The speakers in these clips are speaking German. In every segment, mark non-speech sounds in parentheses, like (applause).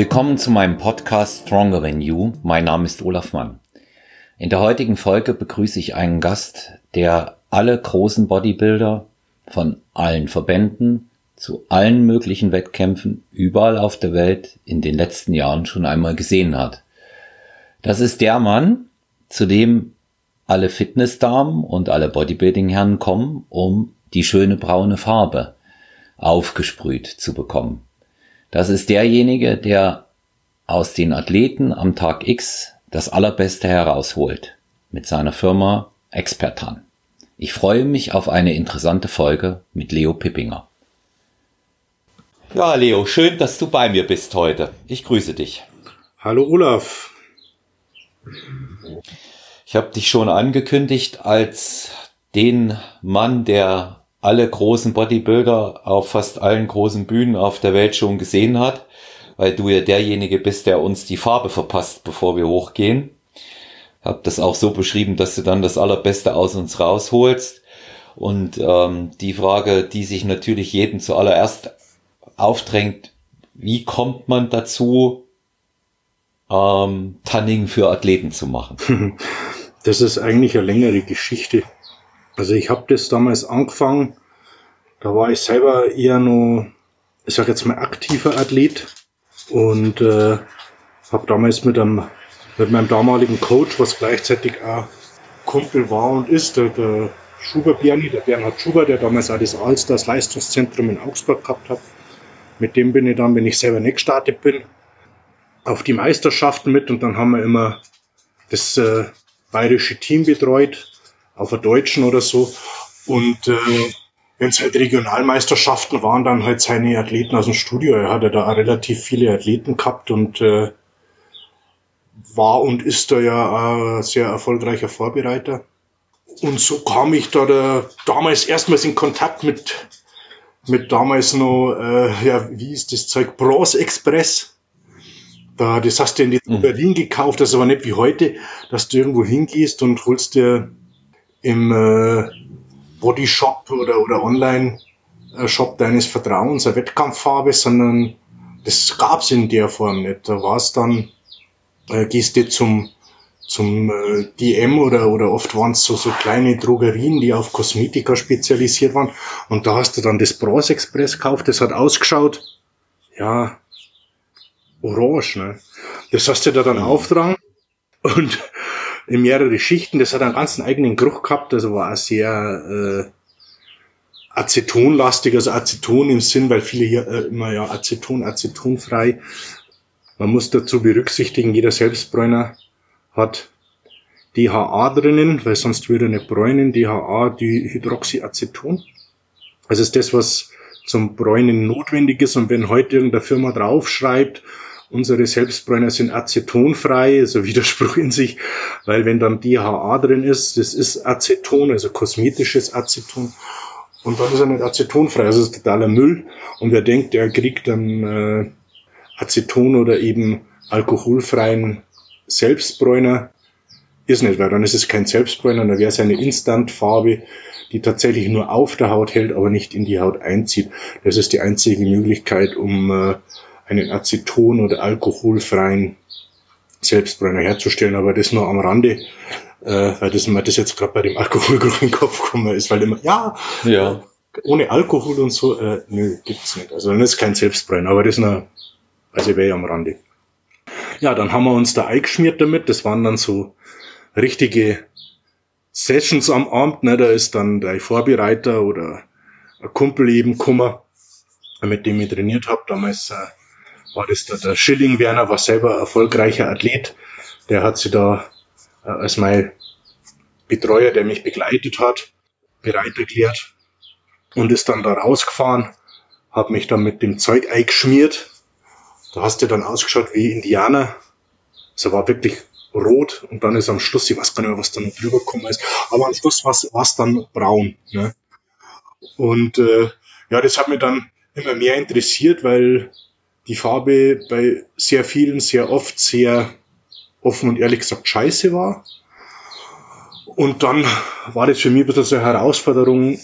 Willkommen zu meinem Podcast Stronger Than You. Mein Name ist Olaf Mann. In der heutigen Folge begrüße ich einen Gast, der alle großen Bodybuilder von allen Verbänden zu allen möglichen Wettkämpfen überall auf der Welt in den letzten Jahren schon einmal gesehen hat. Das ist der Mann, zu dem alle Fitnessdamen und alle Bodybuilding-Herren kommen, um die schöne braune Farbe aufgesprüht zu bekommen. Das ist derjenige, der aus den Athleten am Tag X das Allerbeste herausholt mit seiner Firma Expertan. Ich freue mich auf eine interessante Folge mit Leo Pippinger. Ja, Leo, schön, dass du bei mir bist heute. Ich grüße dich. Hallo Olaf. Ich habe dich schon angekündigt als den Mann, der alle großen Bodybuilder auf fast allen großen Bühnen auf der Welt schon gesehen hat, weil du ja derjenige bist, der uns die Farbe verpasst, bevor wir hochgehen. Hab das auch so beschrieben, dass du dann das Allerbeste aus uns rausholst. Und ähm, die Frage, die sich natürlich jeden zuallererst aufdrängt, wie kommt man dazu, ähm, Tanning für Athleten zu machen? (laughs) Das ist eigentlich eine längere Geschichte. Also ich habe das damals angefangen, da war ich selber eher nur, ich sag jetzt mal, aktiver Athlet. Und äh, habe damals mit, einem, mit meinem damaligen Coach, was gleichzeitig auch Kumpel war und ist, der, der Schuber Berni, der Bernhard Schuber, der damals auch das Allstars Leistungszentrum in Augsburg gehabt hat. Mit dem bin ich dann, wenn ich selber nicht gestartet bin, auf die Meisterschaften mit. Und dann haben wir immer das äh, bayerische Team betreut auf der Deutschen oder so. Und äh, wenn es halt Regionalmeisterschaften waren, dann halt seine Athleten aus dem Studio. Er hatte da relativ viele Athleten gehabt und äh, war und ist da ja ein sehr erfolgreicher Vorbereiter. Und so kam ich da, da damals erstmals in Kontakt mit, mit damals noch, äh, ja, wie ist das Zeug, Bronze Express. Da, das hast du in mhm. Berlin gekauft, das ist aber nicht wie heute, dass du irgendwo hingehst und holst dir im äh, Bodyshop oder, oder Online-Shop deines Vertrauens eine Wettkampffarbe, sondern das gab's in der Form nicht. Da war es dann, äh, gehst du zum, zum äh, DM oder, oder oft waren es so, so kleine Drogerien, die auf Kosmetika spezialisiert waren. Und da hast du dann das Bronze Express gekauft, das hat ausgeschaut, ja, orange, ne? Das hast du da dann mhm. auftragen und in mehrere Schichten. Das hat einen ganzen eigenen Geruch gehabt, also war auch sehr äh, acetonlastig, also Aceton im Sinn, weil viele hier äh, immer ja Aceton, acetonfrei. Man muss dazu berücksichtigen, jeder Selbstbräuner hat DHA drinnen, weil sonst würde er nicht bräunen. DHA, die Hydroxyaceton. Das ist das, was zum Bräunen notwendig ist. Und wenn heute irgendeine Firma draufschreibt, Unsere Selbstbräuner sind acetonfrei, also (laughs) Widerspruch in sich, weil wenn dann DHA drin ist, das ist Aceton, also kosmetisches Aceton. Und dann ist er nicht acetonfrei, also ist totaler Müll. Und wer denkt, er kriegt dann äh, Aceton oder eben alkoholfreien Selbstbräuner, ist nicht, weil dann ist es kein Selbstbräuner, dann wäre es eine Instantfarbe, die tatsächlich nur auf der Haut hält, aber nicht in die Haut einzieht. Das ist die einzige Möglichkeit, um äh, einen Aceton- oder alkoholfreien Selbstbrenner herzustellen, aber das nur am Rande, äh, weil das mir das jetzt gerade bei dem Alkoholgeruch in den Kopf gekommen ist, weil immer, ja, ja. ohne Alkohol und so, äh, nö, gibt's nicht. Also dann ist kein Selbstbrenner, aber das nur, also wäre am Rande. Ja, dann haben wir uns da eingeschmiert damit, das waren dann so richtige Sessions am Abend, ne, da ist dann der Vorbereiter oder ein Kumpel eben Kummer, mit dem ich trainiert habe, damals äh, war das der, der Schilling Werner, war selber erfolgreicher Athlet. Der hat sie da äh, als mein Betreuer, der mich begleitet hat, bereit erklärt und ist dann da rausgefahren, hat mich dann mit dem Zeug eingeschmiert. Da hast du dann ausgeschaut wie Indianer. Es war wirklich rot und dann ist am Schluss, ich weiß gar nicht mehr, was da noch drüber gekommen ist, aber am Schluss war es dann braun. Ne? Und äh, ja, das hat mich dann immer mehr interessiert, weil die Farbe bei sehr vielen sehr oft sehr offen und ehrlich gesagt scheiße war. Und dann war das für mich ein bisschen so eine Herausforderung,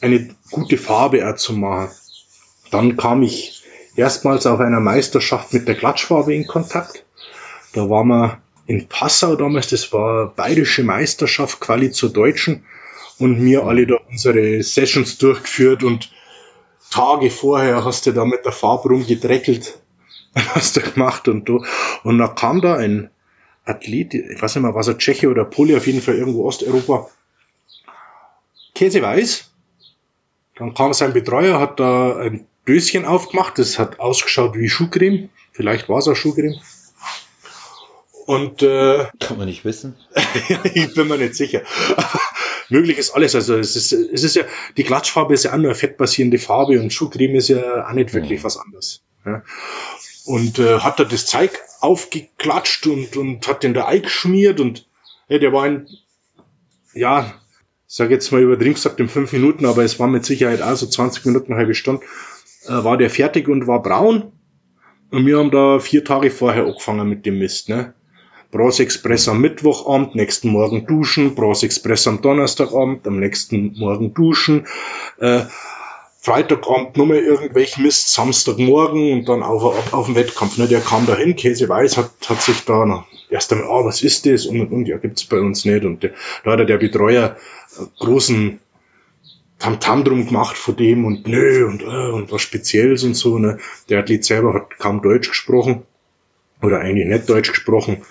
eine gute Farbe auch zu machen. Dann kam ich erstmals auf einer Meisterschaft mit der Glatschfarbe in Kontakt. Da waren wir in Passau damals, das war bayerische Meisterschaft, Quali zur Deutschen und mir alle da unsere Sessions durchgeführt und Tage vorher hast du da mit der Farbe rumgedreckelt, (laughs) hast du gemacht und du, und dann kam da ein Athlet, ich weiß nicht mehr, was er Tscheche oder Poli, auf jeden Fall irgendwo Osteuropa, Käse weiß. Dann kam sein Betreuer, hat da ein Döschen aufgemacht, das hat ausgeschaut wie Schuhcreme, vielleicht war es auch Schuhcreme. Und äh, kann man nicht wissen. (laughs) ich bin mir nicht sicher. Möglich ist alles. Also es ist, es ist ja, die Klatschfarbe ist ja auch nur eine fettbasierende Farbe und Schuhcreme ist ja auch nicht wirklich mhm. was anderes. Ja. Und äh, hat da das Zeug aufgeklatscht und, und hat den da eingeschmiert und ja, der war ein, ja, sag jetzt mal übertrieben gesagt in fünf Minuten, aber es war mit Sicherheit auch so 20 Minuten, eine halbe Stunde, äh, war der fertig und war braun. Und wir haben da vier Tage vorher angefangen mit dem Mist, ne? Bros Express am Mittwochabend, nächsten Morgen duschen, Bros Express am Donnerstagabend, am nächsten Morgen duschen, äh, Freitagabend nur mehr irgendwelch Mist, Samstagmorgen und dann auch auf, auf dem Wettkampf. Ne? Der kam dahin, Käse weiß, hat, hat sich da noch erst einmal, ah, was ist das? Und, und, ja, gibt's bei uns nicht. Und der, da hat der Betreuer großen Tamtam drum gemacht vor dem und nö und, äh, und was Spezielles und so. Ne? Der Athlet selber hat kaum Deutsch gesprochen oder eigentlich nicht Deutsch gesprochen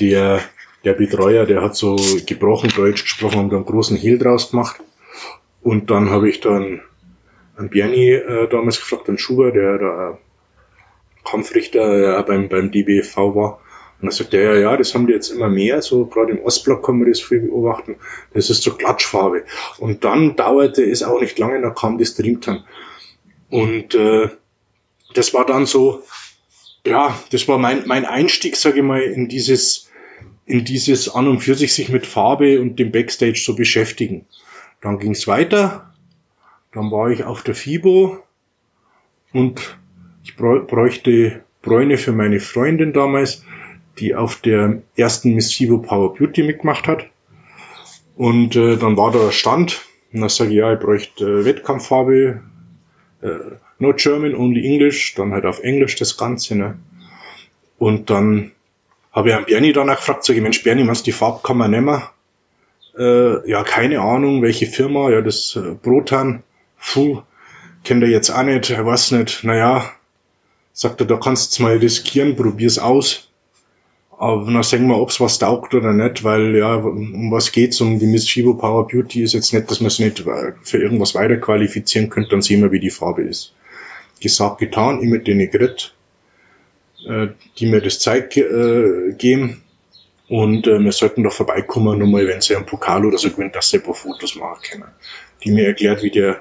der, der Betreuer, der hat so gebrochen Deutsch gesprochen und einen großen Hehl draus gemacht. Und dann habe ich dann an Bernie äh, damals gefragt, an Schuber, der da Kampfrichter äh, beim, beim DBV war. Und dann sagt er, ja, ja, das haben die jetzt immer mehr, so gerade im Ostblock kann man das viel beobachten. Das ist so Klatschfarbe. Und dann dauerte es auch nicht lange, da kam das Dreamtime. Und äh, das war dann so, ja, das war mein, mein Einstieg, sage ich mal, in dieses, in dieses an und für sich sich mit Farbe und dem Backstage zu beschäftigen. Dann ging's weiter. Dann war ich auf der FIBO und ich bräuchte Bräune für meine Freundin damals, die auf der ersten Miss FIBO Power Beauty mitgemacht hat. Und äh, dann war da Stand und dann sage ich, ja, ich bräuchte äh, Wettkampffarbe, äh, no German, only English, dann halt auf Englisch das Ganze, ne? Und dann habe ich an Bernie danach gefragt, sag ich, Mensch, Bernie, was die Farbe kann man nehmen? Äh, ja, keine Ahnung, welche Firma, ja, das äh, Brotan, puh, kennt er jetzt auch nicht, er weiß nicht, naja, sagt er, da kannst du mal riskieren, probier's aus. Aber dann sagen wir, ob's was taugt oder nicht, weil ja, um was geht's? Um die Miss Shibo Power Beauty ist jetzt nicht, dass man es nicht äh, für irgendwas weiter qualifizieren könnte, dann sehen wir, wie die Farbe ist gesagt, getan, immer den geredet, äh, die mir das Zeug äh, geben. Und äh, wir sollten doch vorbeikommen, nur mal, wenn sie einen Pokal oder so gewinnt, dass sie ein paar Fotos machen können. Die mir erklärt, wie der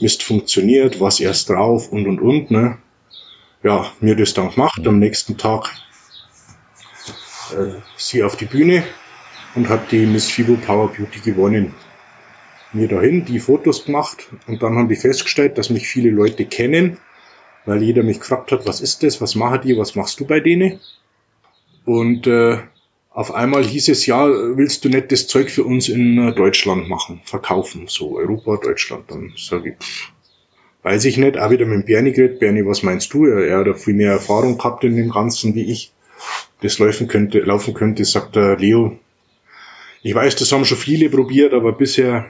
Mist funktioniert, was erst drauf und und und. Ne? Ja, mir das dann gemacht. Am nächsten Tag äh, sie auf die Bühne und hat die Miss Fibo Power Beauty gewonnen mir dahin, die Fotos gemacht und dann haben die festgestellt, dass mich viele Leute kennen, weil jeder mich gefragt hat, was ist das, was machen die, was machst du bei denen? Und äh, auf einmal hieß es, ja, willst du nicht das Zeug für uns in äh, Deutschland machen, verkaufen, so Europa, Deutschland. Dann sage ich, pff, weiß ich nicht, auch wieder mit Bernie geredet, Bernie, was meinst du? Er, er hat viel mehr Erfahrung gehabt in dem Ganzen wie ich. Das laufen könnte, laufen könnte, sagt der Leo. Ich weiß, das haben schon viele probiert, aber bisher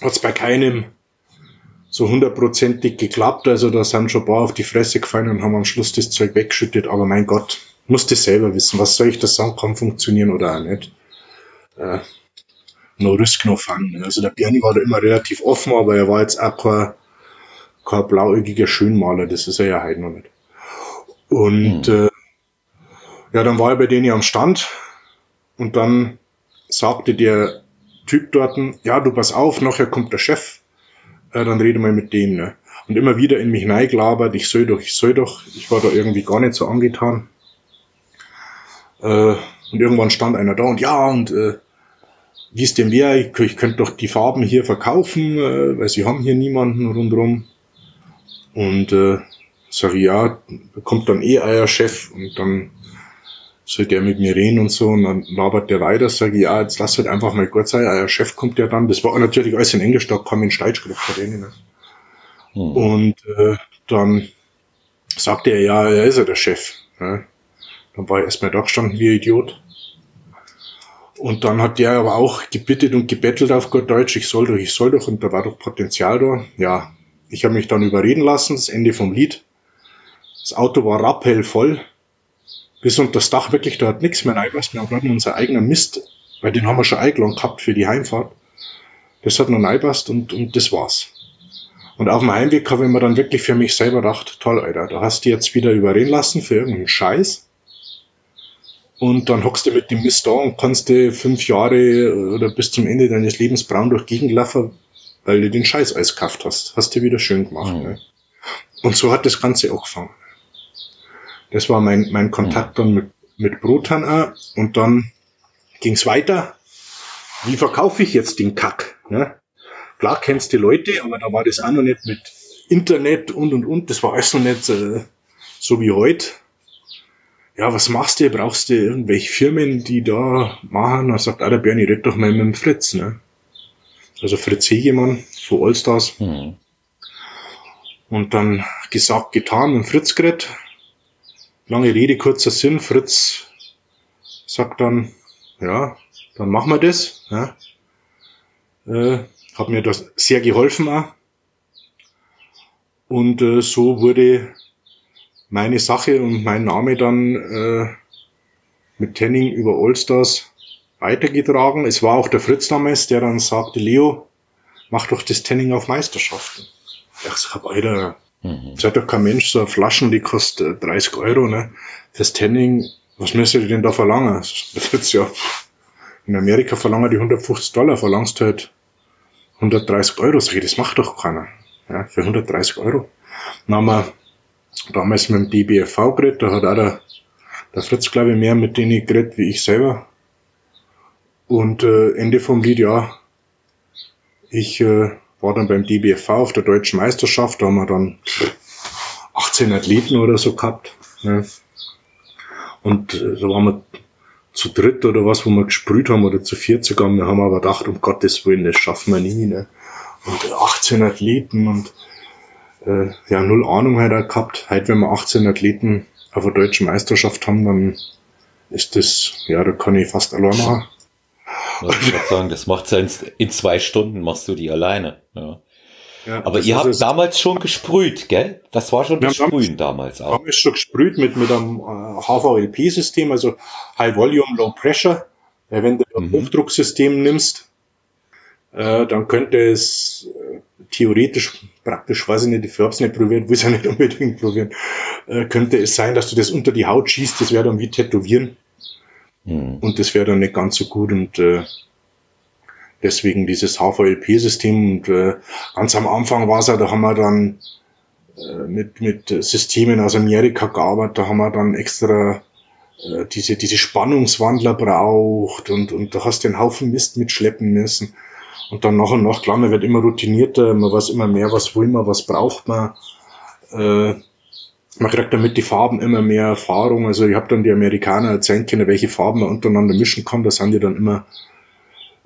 hat es bei keinem so hundertprozentig geklappt. Also da sind schon ein paar auf die Fresse gefallen und haben am Schluss das Zeug weggeschüttet. Aber mein Gott, muss das selber wissen. Was soll ich das sagen? Kann funktionieren oder auch nicht. Äh, no risk, no fun. Also der Bernie war da immer relativ offen, aber er war jetzt auch kein, kein blauäugiger Schönmaler. Das ist er ja heute noch nicht. Und mhm. äh, ja, dann war er bei denen am Stand und dann sagte der Typ dort, ja, du pass auf, nachher kommt der Chef, äh, dann rede mal mit dem, ne? Und immer wieder in mich neiglabert, ich soll doch, ich soll doch, ich war da irgendwie gar nicht so angetan. Äh, und irgendwann stand einer da und ja, und äh, wie es denn wäre, ich, ich könnte doch die Farben hier verkaufen, äh, weil sie haben hier niemanden rundherum. Und äh, sag ja, kommt dann eh euer Chef und dann soll der mit mir reden und so, und dann labert der weiter, sage ich, ja, jetzt lass halt einfach mal kurz sein, euer Chef kommt ja dann, das war natürlich alles in Englisch, da kam in Steitschrift bei denen. Hm. Und äh, dann sagte er, ja, er ist ja der Chef. Ne? Dann war ich erstmal da gestanden wie ein Idiot. Und dann hat der aber auch gebittet und gebettelt auf Gott Deutsch, ich soll doch, ich soll doch, und da war doch Potenzial da. Ja, ich habe mich dann überreden lassen, das Ende vom Lied. Das Auto war rappellvoll. Bis unter das Dach wirklich, da hat nichts mehr reingepasst. Wir haben gerade unser eigener Mist, weil den haben wir schon eingeladen gehabt für die Heimfahrt. Das hat noch reingepasst und, und das war's. Und auf dem Heimweg habe ich mir dann wirklich für mich selber gedacht, toll, Alter, da hast du jetzt wieder überreden lassen für irgendeinen Scheiß. Und dann hockst du mit dem Mist da und kannst du fünf Jahre oder bis zum Ende deines Lebens braun durch Gegend laufen, weil du den Scheiß gekauft hast. Hast du wieder schön gemacht. Mhm. Ne? Und so hat das Ganze auch gefangen. Das war mein, mein Kontakt dann mit, mit Brotan auch. Und dann ging's weiter. Wie verkaufe ich jetzt den Kack? Ne? Klar kennst du Leute, aber da war das auch noch nicht mit Internet und und und. Das war alles noch nicht äh, so wie heute. Ja, was machst du? Brauchst du irgendwelche Firmen, die da machen? Dann sagt auch der Bernie, red doch mal mit dem Fritz. Ne? Also Fritz Hegemann von Allstars. Mhm. Und dann gesagt, getan, mit Fritz geredet. Lange Rede, kurzer Sinn. Fritz sagt dann, ja, dann machen wir das. Ja. Äh, hat mir das sehr geholfen auch. Und äh, so wurde meine Sache und mein Name dann äh, mit Tenning über Allstars weitergetragen. Es war auch der Fritz damals, der dann sagte, Leo, mach doch das Tenning auf Meisterschaften. Ich sag, Alter, mhm. seid doch kein Mensch, so Flaschen, die kostet 30 Euro, ne? Fürs Tenning, was müsst ihr denn da verlangen? Der Fritz, ja, in Amerika verlangen die 150 Dollar, verlangst halt 130 Euro. Sag ich, das macht doch keiner. Ja, für 130 Euro. Dann haben wir damals mit dem DBFV geredet, da hat auch der, der Fritz, glaube ich, mehr mit denen geredet wie ich selber. Und äh, Ende vom Lied, ja, ich äh, war dann beim DBFV auf der deutschen Meisterschaft, da haben wir dann 18 Athleten oder so gehabt. Ne? Und äh, so waren wir zu dritt oder was, wo wir gesprüht haben oder zu 40 haben. Wir haben aber gedacht, um Gottes Willen, das schaffen wir nie. Ne? Und 18 Athleten und äh, ja, null Ahnung halt auch gehabt. Heute, wenn wir 18 Athleten auf der deutschen Meisterschaft haben, dann ist das, ja, da kann ich fast allein machen. Ich würde sagen, das macht in, in zwei Stunden machst du die alleine. Ja. Ja, Aber ihr habt damals schon gesprüht, gell? Das war schon das Sprühen damals auch. Wir haben schon gesprüht mit, mit einem äh, HVLP-System, also High Volume, Low Pressure. Ja, wenn du ein mhm. Hochdrucksystem nimmst, äh, dann könnte es äh, theoretisch, praktisch, weiß ich nicht, ich habe es nicht probiert, will es ja nicht (laughs) unbedingt probieren, äh, könnte es sein, dass du das unter die Haut schießt, das wäre dann wie Tätowieren. Mhm. Und das wäre dann nicht ganz so gut und äh, deswegen dieses HVLP-System und äh, ganz am Anfang war es ja, da haben wir dann äh, mit, mit Systemen aus Amerika gearbeitet, da haben wir dann extra äh, diese, diese Spannungswandler braucht und, und da hast einen Haufen Mist mitschleppen müssen. Und dann nach und nach, klar, man wird immer routinierter, man weiß immer mehr, was will man, was braucht man. Äh, man kriegt damit die Farben immer mehr Erfahrung. Also ich habe dann die Amerikaner erzählen können, welche Farben man untereinander mischen kann. Da sind die dann immer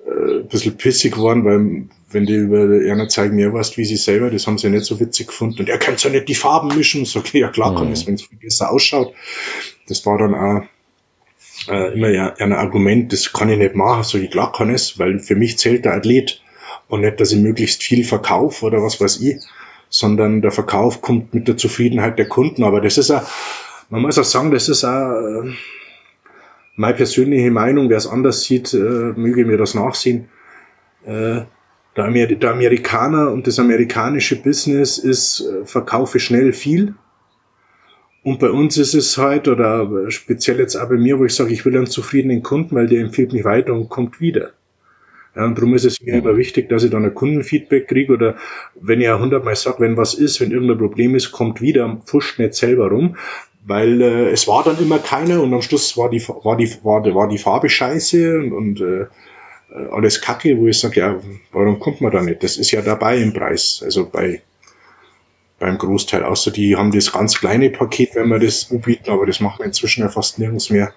äh, ein bisschen pissig geworden, weil wenn die über einer zeigen, mehr weißt wie sie selber, das haben sie nicht so witzig gefunden. Und er kann ja nicht die Farben mischen. (laughs) So, okay, ja klar kann es, wenn es besser ausschaut. Das war dann auch äh, immer ja, ein Argument, das kann ich nicht machen. So, ich klar kann es, weil für mich zählt der Athlet und nicht, dass ich möglichst viel verkaufe oder was weiß ich, sondern der Verkauf kommt mit der Zufriedenheit der Kunden. Aber das ist ja, man muss auch sagen, das ist auch, äh, meine persönliche Meinung, wer es anders sieht, äh, möge mir das nachsehen. Äh, der, Amer der, Amerikaner und das amerikanische Business ist, verkaufe schnell viel. Und bei uns ist es halt, oder speziell jetzt auch bei mir, wo ich sage, ich will einen zufriedenen Kunden, weil der empfiehlt mich weiter und kommt wieder. Ja, und darum ist es mir immer wichtig, dass ich dann ein Kundenfeedback kriege oder wenn ich ja hundertmal sage, wenn was ist, wenn irgendein Problem ist, kommt wieder, pfuscht nicht selber rum, weil äh, es war dann immer keiner und am Schluss war die war die war, die, war die Farbe scheiße und, und äh, alles Kacke, wo ich sage, ja, warum kommt man da nicht? Das ist ja dabei im Preis, also bei beim Großteil, außer die haben das ganz kleine Paket, wenn wir das anbieten, aber das machen wir inzwischen ja fast nirgends mehr,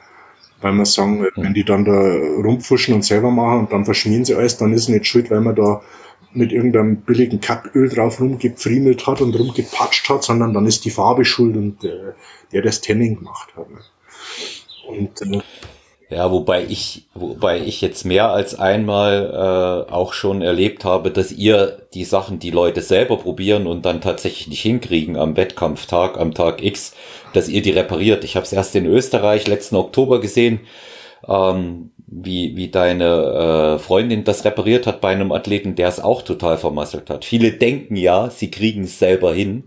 weil wir sagen, wenn die dann da rumpfuschen und selber machen und dann verschmieren sie alles, dann ist es nicht schuld, weil wir da mit irgendeinem billigen Kappöl drauf rumgepfriemelt hat und rumgepatscht hat, sondern dann ist die Farbe schuld und äh, der das Tanning gemacht hat. Ne? Und äh, ja, wobei ich, wobei ich jetzt mehr als einmal äh, auch schon erlebt habe, dass ihr die Sachen, die Leute selber probieren und dann tatsächlich nicht hinkriegen am Wettkampftag, am Tag X, dass ihr die repariert. Ich habe es erst in Österreich letzten Oktober gesehen, ähm, wie, wie deine äh, Freundin das repariert hat bei einem Athleten, der es auch total vermasselt hat. Viele denken ja, sie kriegen es selber hin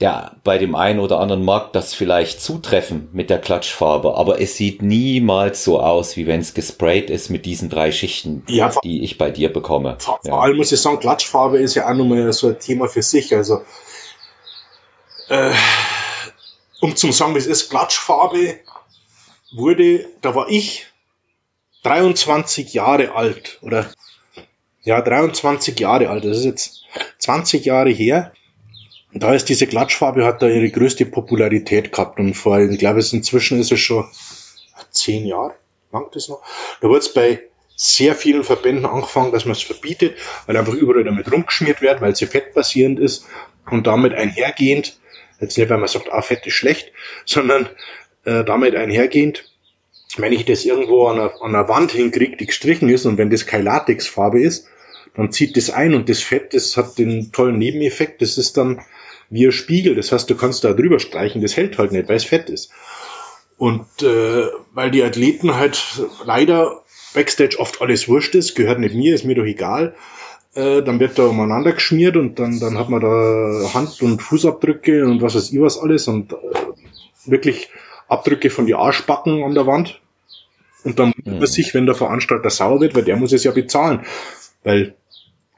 der bei dem einen oder anderen mag das vielleicht zutreffen mit der Klatschfarbe, aber es sieht niemals so aus, wie wenn es gesprayt ist mit diesen drei Schichten, ja, die ich bei dir bekomme. Vor, ja. vor, allem muss ich sagen, Klatschfarbe ist ja auch nochmal so ein Thema für sich. Also, äh, um zu sagen, wie es ist, Klatschfarbe wurde, da war ich 23 Jahre alt, oder? Ja, 23 Jahre alt, das ist jetzt 20 Jahre her da ist diese Klatschfarbe hat da ihre größte Popularität gehabt und vor allem, ich glaube, inzwischen ist es schon zehn Jahre, langt das noch. Da wird es bei sehr vielen Verbänden angefangen, dass man es verbietet, weil einfach überall damit rumgeschmiert wird, weil sie fettbasierend ist und damit einhergehend, jetzt nicht, weil man sagt, ah, Fett ist schlecht, (laughs) sondern äh, damit einhergehend, wenn ich das irgendwo an einer, an einer Wand hinkriege, die gestrichen ist und wenn das keine Latexfarbe ist, dann zieht das ein und das Fett, das hat den tollen Nebeneffekt, das ist dann wie ein Spiegel. Das heißt, du kannst da drüber streichen, das hält halt nicht, weil es fett ist. Und äh, weil die Athleten halt leider Backstage oft alles wurscht ist, gehört nicht mir, ist mir doch egal, äh, dann wird da umeinander geschmiert und dann, dann hat man da Hand- und Fußabdrücke und was weiß ich was alles und äh, wirklich Abdrücke von die Arschbacken an der Wand. Und dann mhm. sich, wenn der Veranstalter sauer wird, weil der muss es ja bezahlen. Weil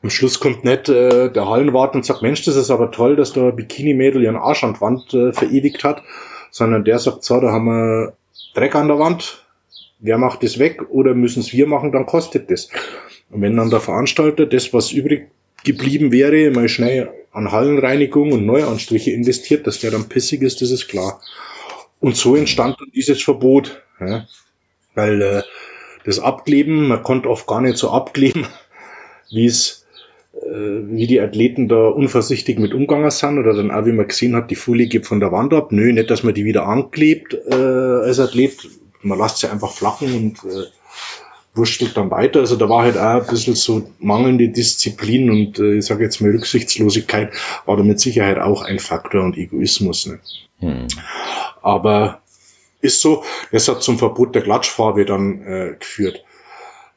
am Schluss kommt nicht äh, der Hallenwart und sagt, Mensch, das ist aber toll, dass da Bikini-Mädel ihren Arsch an die Wand äh, verewigt hat, sondern der sagt, so, da haben wir Dreck an der Wand, wer macht das weg oder müssen es wir machen, dann kostet das. Und wenn dann der Veranstalter das, was übrig geblieben wäre, mal schnell an Hallenreinigung und Neuanstriche investiert, dass der dann pissig ist, das ist klar. Und so entstand dann dieses Verbot, ja? weil äh, das Abkleben, man konnte oft gar nicht so abkleben, (laughs) wie es wie die Athleten da unvorsichtig mit umgegangen sind oder dann auch, wie man gesehen hat, die Folie geht von der Wand ab. Nö, nicht, dass man die wieder anklebt äh, als Athlet. Man lässt sie einfach flachen und äh, wurschtelt dann weiter. Also da war halt auch ein bisschen so mangelnde Disziplin und äh, ich sage jetzt mal Rücksichtslosigkeit war da mit Sicherheit auch ein Faktor und Egoismus. Ne? Hm. Aber ist so, das hat zum Verbot der Klatschfarbe dann äh, geführt.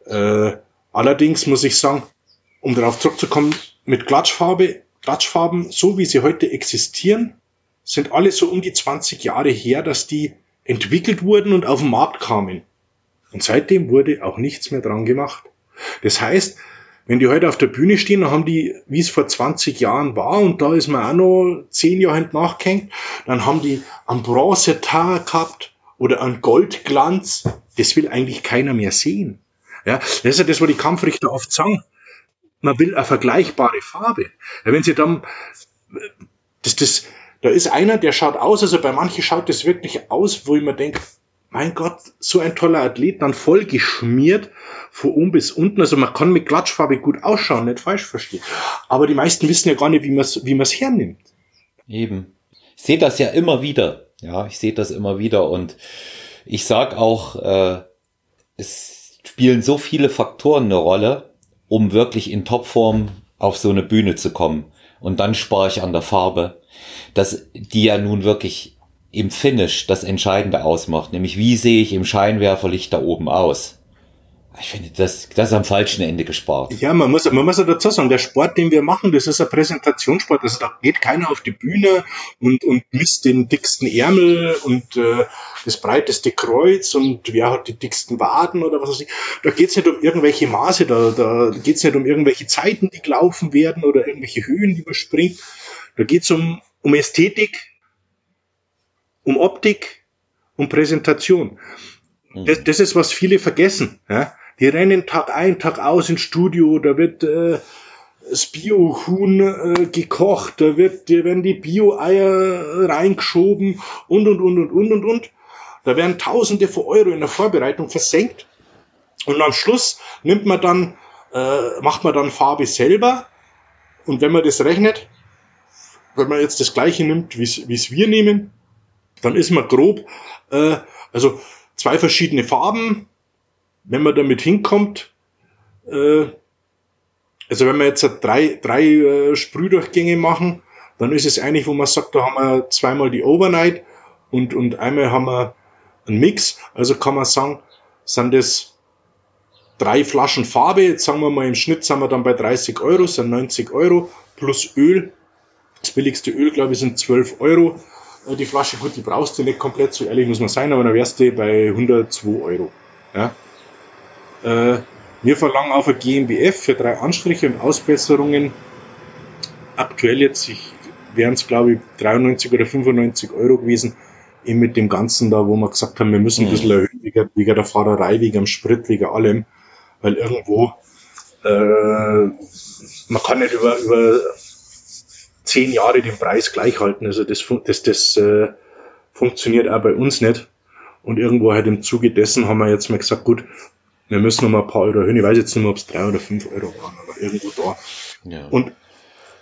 Äh, allerdings muss ich sagen, um darauf zurückzukommen, mit Klatschfarbe, Klatschfarben, so wie sie heute existieren, sind alle so um die 20 Jahre her, dass die entwickelt wurden und auf den Markt kamen. Und seitdem wurde auch nichts mehr dran gemacht. Das heißt, wenn die heute auf der Bühne stehen, dann haben die, wie es vor 20 Jahren war, und da ist man auch noch 10 Jahre nachgehängt, dann haben die einen Bronzetar gehabt oder einen Goldglanz. Das will eigentlich keiner mehr sehen. Ja, das ist ja das, was die Kampfrichter oft sagen man will eine vergleichbare Farbe. Ja, wenn sie dann, das, das, da ist einer, der schaut aus, also bei manchen schaut das wirklich aus, wo ich mir denke, mein Gott, so ein toller Athlet, dann voll geschmiert, von oben bis unten. Also man kann mit Klatschfarbe gut ausschauen, nicht falsch verstehen. Aber die meisten wissen ja gar nicht, wie man es wie man's hernimmt. Eben. Ich sehe das ja immer wieder. Ja, ich sehe das immer wieder. Und ich sag auch, äh, es spielen so viele Faktoren eine Rolle, um wirklich in Topform auf so eine Bühne zu kommen. Und dann spare ich an der Farbe, dass die ja nun wirklich im Finish das Entscheidende ausmacht, nämlich wie sehe ich im Scheinwerferlicht da oben aus. Ich finde, das, das ist am falschen Ende gespart. Ja, man muss, man muss ja dazu sagen, der Sport, den wir machen, das ist ein Präsentationssport. Also da geht keiner auf die Bühne und, und misst den dicksten Ärmel und äh, das breiteste Kreuz und wer hat die dicksten Waden oder was weiß ich. Da geht's nicht um irgendwelche Maße, da, da geht's nicht um irgendwelche Zeiten, die gelaufen werden oder irgendwelche Höhen, die man springt. Da geht's um, um Ästhetik, um Optik, um Präsentation. Das, mhm. das ist, was viele vergessen. Ja? Die rennen Tag ein, Tag aus ins Studio, da wird äh, das Bio-Huhn äh, gekocht, da wird, da werden die Bio-Eier reingeschoben und und und und und und und. Da werden Tausende von Euro in der Vorbereitung versenkt und am Schluss nimmt man dann äh, macht man dann Farbe selber. Und wenn man das rechnet, wenn man jetzt das gleiche nimmt, wie es wir nehmen, dann ist man grob, äh, also zwei verschiedene Farben, wenn man damit hinkommt, äh, also wenn wir jetzt drei, drei äh, Sprühdurchgänge machen, dann ist es eigentlich, wo man sagt, da haben wir zweimal die Overnight und, und einmal haben wir einen Mix. Also kann man sagen, sind das drei Flaschen Farbe, jetzt sagen wir mal im Schnitt sind wir dann bei 30 Euro, sind 90 Euro plus Öl. Das billigste Öl, glaube ich, sind 12 Euro. Äh, die Flasche, gut, die brauchst du nicht komplett, so ehrlich muss man sein, aber dann wärst du bei 102 Euro. Ja? Äh, wir verlangen auf ein GmbF für drei Anstriche und Ausbesserungen aktuell jetzt, wären es glaube ich 93 oder 95 Euro gewesen, eben mit dem Ganzen da, wo wir gesagt haben, wir müssen ein bisschen erhöhen, wegen, wegen der Fahrerei, wegen dem Sprit, wegen allem, weil irgendwo, äh, man kann nicht über, über zehn Jahre den Preis gleich halten, also das, das, das äh, funktioniert auch bei uns nicht. Und irgendwo halt im Zuge dessen haben wir jetzt mal gesagt, gut, wir müssen noch mal ein paar Euro erhöhen. Ich weiß jetzt nicht mehr, ob es drei oder fünf Euro waren, aber irgendwo da. Ja. Und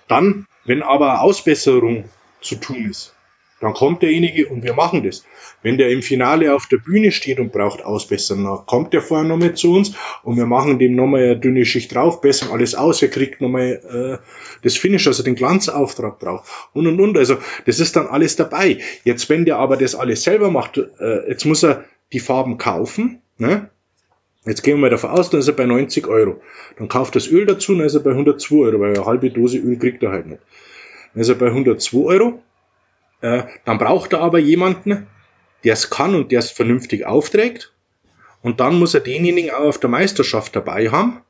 dann, wenn aber Ausbesserung zu tun ist, dann kommt derjenige und wir machen das. Wenn der im Finale auf der Bühne steht und braucht Ausbessern, dann kommt der vorher nochmal zu uns und wir machen dem nochmal eine dünne Schicht drauf, bessern alles aus, er kriegt nochmal äh, das Finish, also den Glanzauftrag drauf und und und. Also das ist dann alles dabei. Jetzt, wenn der aber das alles selber macht, äh, jetzt muss er die Farben kaufen, ne? Jetzt gehen wir mal davon aus, dann ist er bei 90 Euro. Dann kauft das Öl dazu, dann ist er bei 102 Euro, weil eine halbe Dose Öl kriegt er halt nicht. Dann ist er bei 102 Euro. Äh, dann braucht er aber jemanden, der es kann und der es vernünftig aufträgt. Und dann muss er denjenigen auch auf der Meisterschaft dabei haben.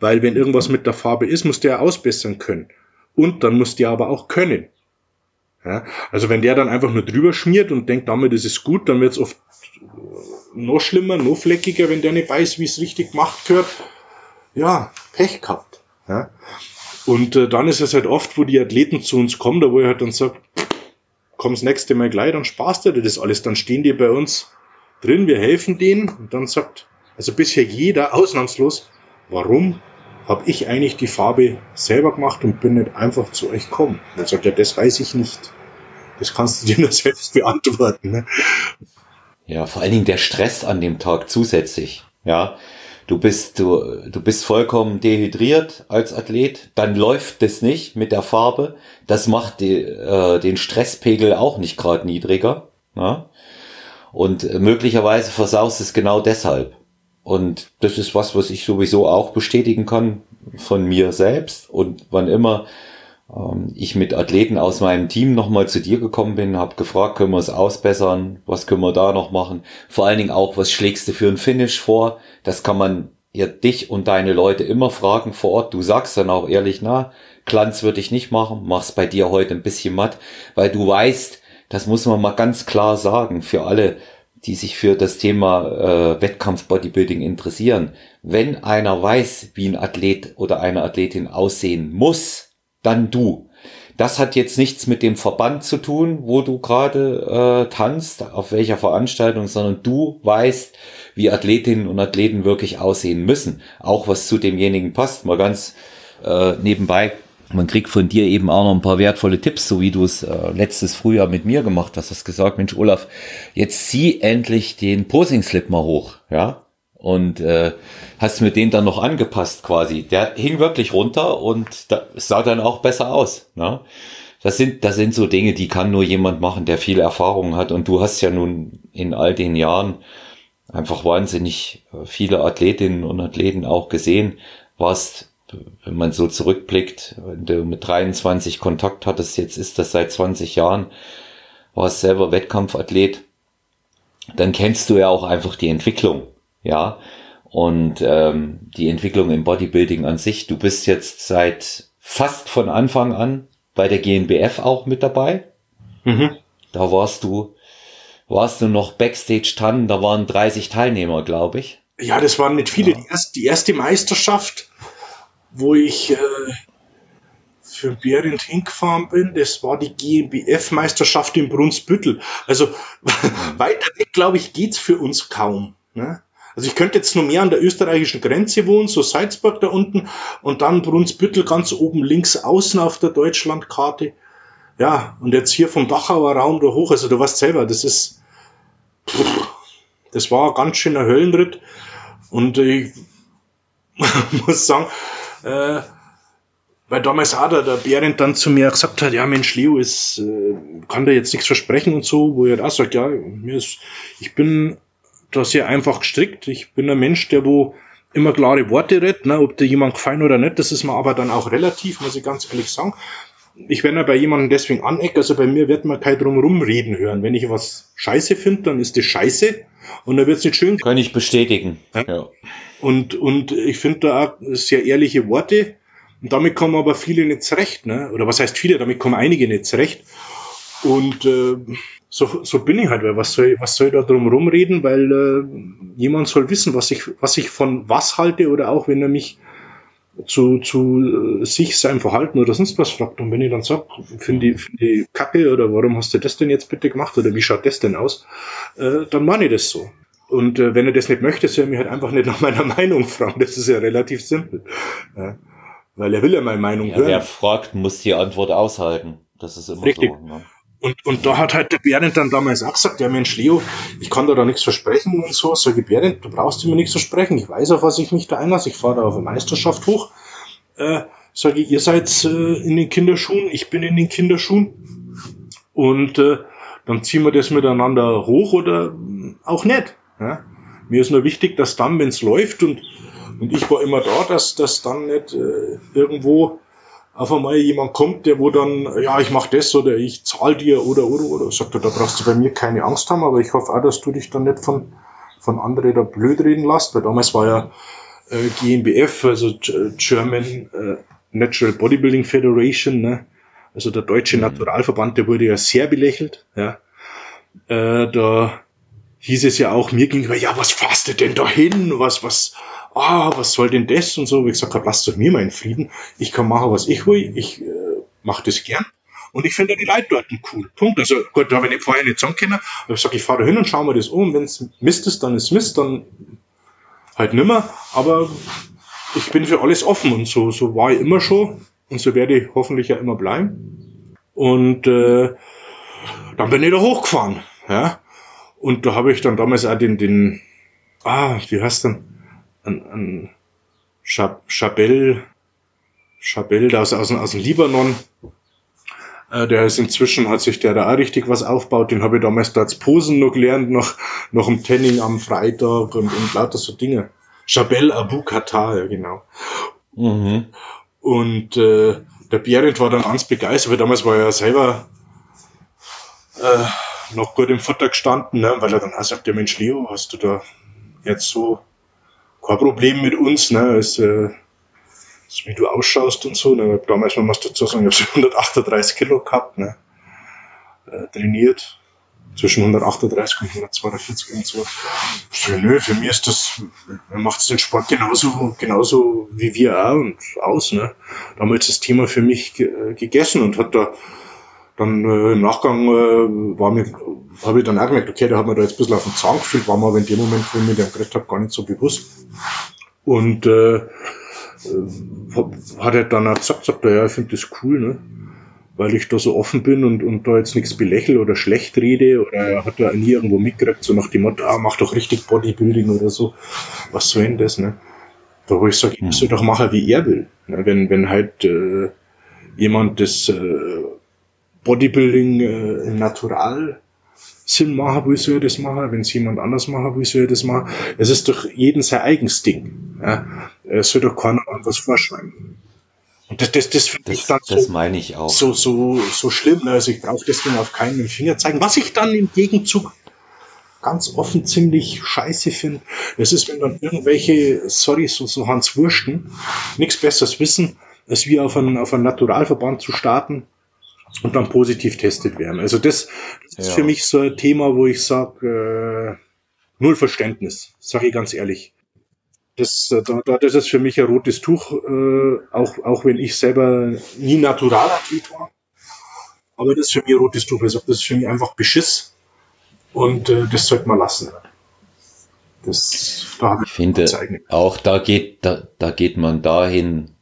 Weil wenn irgendwas mit der Farbe ist, muss der ausbessern können. Und dann muss der aber auch können. Ja, also wenn der dann einfach nur drüber schmiert und denkt, damit ist es gut, dann wird es oft noch schlimmer, noch fleckiger, wenn der nicht weiß, wie es richtig gemacht gehört. Ja, Pech gehabt. Ja. Und äh, dann ist es halt oft, wo die Athleten zu uns kommen, da wo ich halt dann sage, komm das nächste Mal gleich, dann sparst du dir das alles. Dann stehen die bei uns drin, wir helfen denen und dann sagt, also bisher jeder (laughs) ausnahmslos, warum habe ich eigentlich die Farbe selber gemacht und bin nicht einfach zu euch gekommen? Dann sagt er, das weiß ich nicht. Das kannst du (laughs) dir nur selbst beantworten. Ne? Ja, vor allen Dingen der Stress an dem Tag zusätzlich. Ja, du bist du du bist vollkommen dehydriert als Athlet, dann läuft das nicht mit der Farbe. Das macht die, äh, den Stresspegel auch nicht gerade niedriger. Ja? Und äh, möglicherweise versaust es genau deshalb. Und das ist was, was ich sowieso auch bestätigen kann von mir selbst. Und wann immer ich mit Athleten aus meinem Team nochmal zu dir gekommen bin, habe gefragt, können wir es ausbessern, was können wir da noch machen, vor allen Dingen auch, was schlägst du für ein Finish vor, das kann man ja dich und deine Leute immer fragen vor Ort, du sagst dann auch ehrlich, na, Glanz würde ich nicht machen, mach's bei dir heute ein bisschen matt, weil du weißt, das muss man mal ganz klar sagen, für alle, die sich für das Thema äh, Wettkampf Bodybuilding interessieren. Wenn einer weiß, wie ein Athlet oder eine Athletin aussehen muss, dann du. Das hat jetzt nichts mit dem Verband zu tun, wo du gerade äh, tanzt, auf welcher Veranstaltung, sondern du weißt, wie Athletinnen und Athleten wirklich aussehen müssen. Auch was zu demjenigen passt. Mal ganz äh, nebenbei. Man kriegt von dir eben auch noch ein paar wertvolle Tipps, so wie du es äh, letztes Frühjahr mit mir gemacht hast. Hast gesagt, Mensch, Olaf, jetzt zieh endlich den Posing-Slip mal hoch, ja und äh, hast mir den dann noch angepasst quasi. Der hing wirklich runter und da, sah dann auch besser aus. Ne? Das sind, das sind so Dinge, die kann nur jemand machen, der viel Erfahrung hat. Und du hast ja nun in all den Jahren einfach wahnsinnig äh, viele Athletinnen und Athleten auch gesehen. Warst, wenn man so zurückblickt, wenn du mit 23 Kontakt hattest, jetzt ist das seit 20 Jahren, warst selber Wettkampfathlet, dann kennst du ja auch einfach die Entwicklung ja. Und ähm, die Entwicklung im Bodybuilding an sich, du bist jetzt seit fast von Anfang an bei der GNBF auch mit dabei. Mhm. Da warst du, warst du noch Backstage dran, da waren 30 Teilnehmer, glaube ich. Ja, das waren nicht viele. Ja. Die, erste, die erste Meisterschaft, wo ich äh, für Behrendt hingefahren bin, das war die GmbF-Meisterschaft in Brunsbüttel. Also (laughs) mhm. weiter weg, glaube ich, geht's für uns kaum. Ne? Also ich könnte jetzt nur mehr an der österreichischen Grenze wohnen, so Salzburg da unten und dann Brunsbüttel ganz oben links außen auf der Deutschlandkarte. Ja, und jetzt hier vom Dachauer Raum da hoch, also du weißt selber, das ist, pff, das war ein ganz schöner Höllenritt und ich (laughs) muss sagen, äh, weil damals auch der, der Behrendt dann zu mir gesagt hat, ja Mensch, Leo, ist, äh, kann da jetzt nichts versprechen und so, wo er auch sagt, ja, mir ist, ich bin da sehr einfach gestrickt. Ich bin ein Mensch, der wo immer klare Worte redet, ne, ob dir jemand gefallen oder nicht, das ist mir aber dann auch relativ, muss ich ganz ehrlich sagen. Ich werde bei jemandem deswegen anecken, also bei mir wird man kein drumherum reden hören. Wenn ich was scheiße finde, dann ist das scheiße und dann wird es nicht schön. Kann ich bestätigen. Ja. ja. Und, und ich finde da auch sehr ehrliche Worte und damit kommen aber viele nicht zurecht, ne? oder was heißt viele, damit kommen einige nicht zurecht. Und äh, so, so bin ich halt, weil was soll, was soll ich da drum rumreden, weil äh, jemand soll wissen, was ich, was ich von was halte oder auch wenn er mich zu, zu äh, sich, seinem Verhalten oder sonst was fragt. Und wenn ich dann sage, finde die, find die Kacke oder warum hast du das denn jetzt bitte gemacht oder wie schaut das denn aus, äh, dann meine ich das so. Und äh, wenn er das nicht möchte, soll er mich halt einfach nicht nach meiner (laughs) Meinung fragen. Das ist ja relativ simpel. Ja. Weil er will ja meine Meinung ja, hören. Wer fragt, muss die Antwort aushalten. Das ist immer Richtig. so. Ne? Und, und da hat halt der Berend dann damals auch gesagt, ja Mensch, Leo, ich kann da, da nichts versprechen und so. Sag ich, Berend, du brauchst mir nichts versprechen. Ich weiß, auf was ich mich da einlasse. Ich fahre da auf eine Meisterschaft hoch. Äh, sage ich, ihr seid äh, in den Kinderschuhen, ich bin in den Kinderschuhen. Und äh, dann ziehen wir das miteinander hoch oder auch nicht. Ja? Mir ist nur wichtig, dass dann, wenn es läuft und, und ich war immer da, dass das dann nicht äh, irgendwo auf einmal jemand kommt, der wo dann, ja, ich mach das oder ich zahl dir oder oder oder, sagt er, da brauchst du bei mir keine Angst haben, aber ich hoffe auch, dass du dich dann nicht von, von anderen da blöd reden lässt, weil damals war ja äh, GmbF, also German äh, Natural Bodybuilding Federation, ne? also der deutsche mhm. Naturalverband, der wurde ja sehr belächelt, ja. Äh, da hieß es ja auch mir gegenüber, ja, was fährst du denn da hin? Was, was, ah, was soll denn das und so. Wie gesagt habe, lasst doch mir meinen Frieden. Ich kann machen, was ich will. Ich äh, mache das gern. Und ich finde die Leute dort cool. Punkt. Also gut, da habe ich nicht, vorher nicht sagen können. Aber ich sage, ich fahre da hin und schaue mir das um. Wenn es Mist ist, dann ist Mist, dann halt nimmer. Aber ich bin für alles offen und so, so war ich immer schon. Und so werde ich hoffentlich ja immer bleiben. Und äh, dann bin ich da hochgefahren. Ja. Und da habe ich dann damals auch den, den, ah, wie heißt denn? Ein, ein Chabel, Chabel aus, aus, aus dem Libanon. Äh, der ist inzwischen, hat sich der da auch richtig was aufgebaut. Den habe ich damals da als Posen noch gelernt, noch, noch im Tanning am Freitag und, und lauter so Dinge. Chabel Abu Qatar, ja genau. Mhm. Und äh, der Behrend war dann ganz begeistert, weil damals war er ja selber äh, noch gut im Futter gestanden, ne? weil er dann auch sagt, der Mensch Leo, hast du da jetzt so kein Problem mit uns, ne? Ist, äh, ist, wie du ausschaust und so. Ne? Damals, man muss dazu sagen, ich habe 138 (laughs) Kilo gehabt, ne? Äh, trainiert. Zwischen 138 und 142 und so. So, nö, für mich ist das, er macht den Sport genauso, genauso wie wir auch und aus, ne. Damals das Thema für mich gegessen und hat da dann äh, im Nachgang äh, war mir, habe ich dann auch gemerkt, okay, der hat mir da jetzt ein bisschen auf den Zahn gefühlt, war mir aber in dem Moment, wo ich mit dem geredet habe, gar nicht so bewusst. Und äh, äh hat er dann auch gesagt, sagt er, ja, ich finde das cool, ne? weil ich da so offen bin und, und da jetzt nichts belächle oder schlecht rede oder er hat da nie irgendwo mitgekriegt, so nach dem Motto, ah, mach doch richtig Bodybuilding oder so. Was soll denn das, ne? Da wo ich sage, ich soll doch machen, wie er will. Ne? Wenn, wenn halt äh, jemand das äh, Bodybuilding äh, Natural Sinn machen will, soll das machen. Wenn es jemand anders machen will, soll das machen. Es ist doch jeden sein eigenes Ding. Ja? Es soll doch keiner was vorschreiben. Und das, das, das finde ich dann so, das meine ich auch. so, so, so schlimm. Ne? Also ich brauche deswegen auf keinen Finger zeigen. Was ich dann im Gegenzug ganz offen ziemlich scheiße finde, das ist, wenn dann irgendwelche, sorry, so, so Hans Wursten, nichts Besseres wissen, als wir auf einen, auf einen Naturalverband zu starten und dann positiv testet werden. Also das, das ist ja. für mich so ein Thema, wo ich sage, äh, null Verständnis, sage ich ganz ehrlich. Das, äh, da, das ist für mich ein rotes Tuch, äh, auch, auch wenn ich selber nie Naturalathlet war. Aber das ist für mich ein rotes Tuch. Also das ist für mich einfach Beschiss. Und äh, das sollte man lassen. Das, da ich finde, auch da geht, da, da geht man dahin,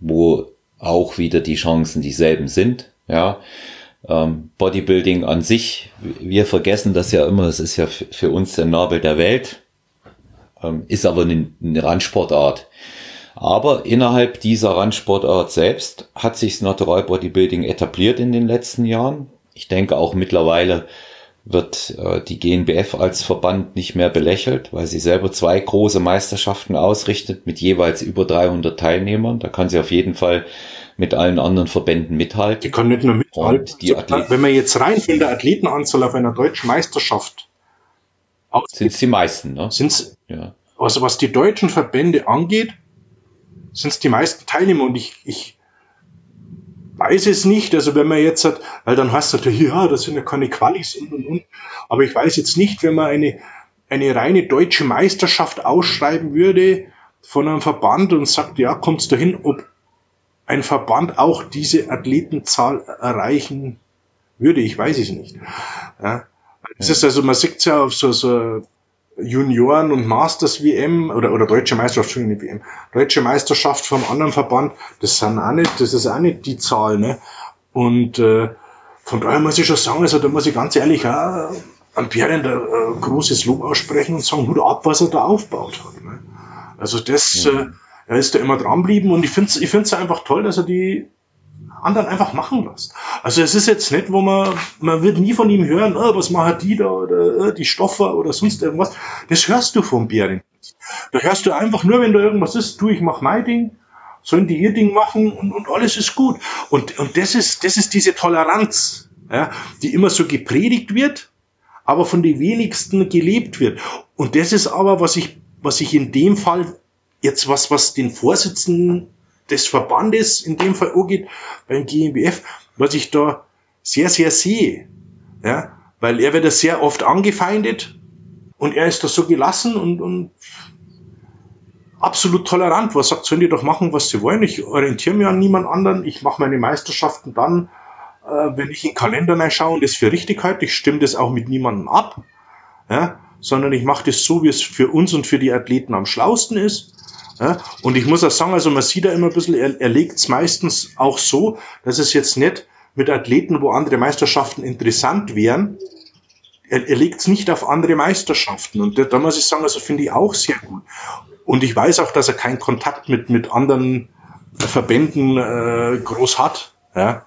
wo auch wieder die Chancen dieselben sind. Ja, ähm, Bodybuilding an sich, wir vergessen das ja immer, es ist ja für uns der Nabel der Welt, ähm, ist aber eine, eine Randsportart. Aber innerhalb dieser Randsportart selbst hat sich das Natural Bodybuilding etabliert in den letzten Jahren. Ich denke auch mittlerweile wird äh, die GNBF als Verband nicht mehr belächelt, weil sie selber zwei große Meisterschaften ausrichtet mit jeweils über 300 Teilnehmern. Da kann sie auf jeden Fall mit allen anderen Verbänden mithalten. Die kann nicht nur mithalten. Die Wenn man jetzt rein von der Athletenanzahl auf einer deutschen Meisterschaft sind es die meisten, ne? Sind's, ja. Also was die deutschen Verbände angeht, sind es die meisten Teilnehmer und ich, ich weiß es nicht. Also wenn man jetzt hat, weil dann heißt es natürlich, ja, das sind ja keine Qualis und und und. Aber ich weiß jetzt nicht, wenn man eine, eine reine deutsche Meisterschaft ausschreiben würde von einem Verband und sagt, ja, kommst du hin, ob ein Verband auch diese Athletenzahl erreichen würde. Ich weiß es nicht. Ja. Es ist also, man sieht ja auf so, so Junioren- und Masters-WM oder, oder Deutsche Meisterschaft, schon nicht WM, Deutsche Meisterschaft vom anderen Verband, das sind auch nicht, das ist auch nicht die Zahl, ne? Und äh, von daher muss ich schon sagen, also da muss ich ganz ehrlich auch an Bären da äh, großes Lob aussprechen und sagen, Hut ab, was er da aufbaut hat. Ne? Also das, ja. äh, er ist da immer dranblieben und ich finde es ich find's einfach toll, dass er die anderen einfach machen lässt. Also es ist jetzt nicht, wo man, man wird nie von ihm hören, oh, was machen die da oder oh, die Stoffer oder sonst irgendwas. Das hörst du vom Bären. Da hörst du einfach nur, wenn da irgendwas ist, du, ich mach mein Ding, sollen die ihr Ding machen und, und alles ist gut. Und, und das ist, das ist diese Toleranz, ja, die immer so gepredigt wird, aber von den wenigsten gelebt wird. Und das ist aber, was ich, was ich in dem Fall jetzt was, was den Vorsitzenden des Verbandes in dem Fall angeht, beim GmbF, was ich da sehr, sehr sehe. Ja, weil er wird ja sehr oft angefeindet und er ist da so gelassen und, und absolut tolerant. Was sagt, sollen die doch machen, was sie wollen. Ich orientiere mich an niemand anderen. Ich mache meine Meisterschaften dann, äh, wenn ich in den Kalender schaue und das für richtig halte. Ich stimme das auch mit niemandem ab. Ja, sondern ich mache das so, wie es für uns und für die Athleten am schlausten ist. Ja, und ich muss auch sagen, also man sieht da immer ein bisschen, er, er legt es meistens auch so, dass es jetzt nicht mit Athleten, wo andere Meisterschaften interessant wären, er, er legt es nicht auf andere Meisterschaften. Und da, da muss ich sagen, also finde ich auch sehr gut. Und ich weiß auch, dass er keinen Kontakt mit, mit anderen Verbänden äh, groß hat. Ja?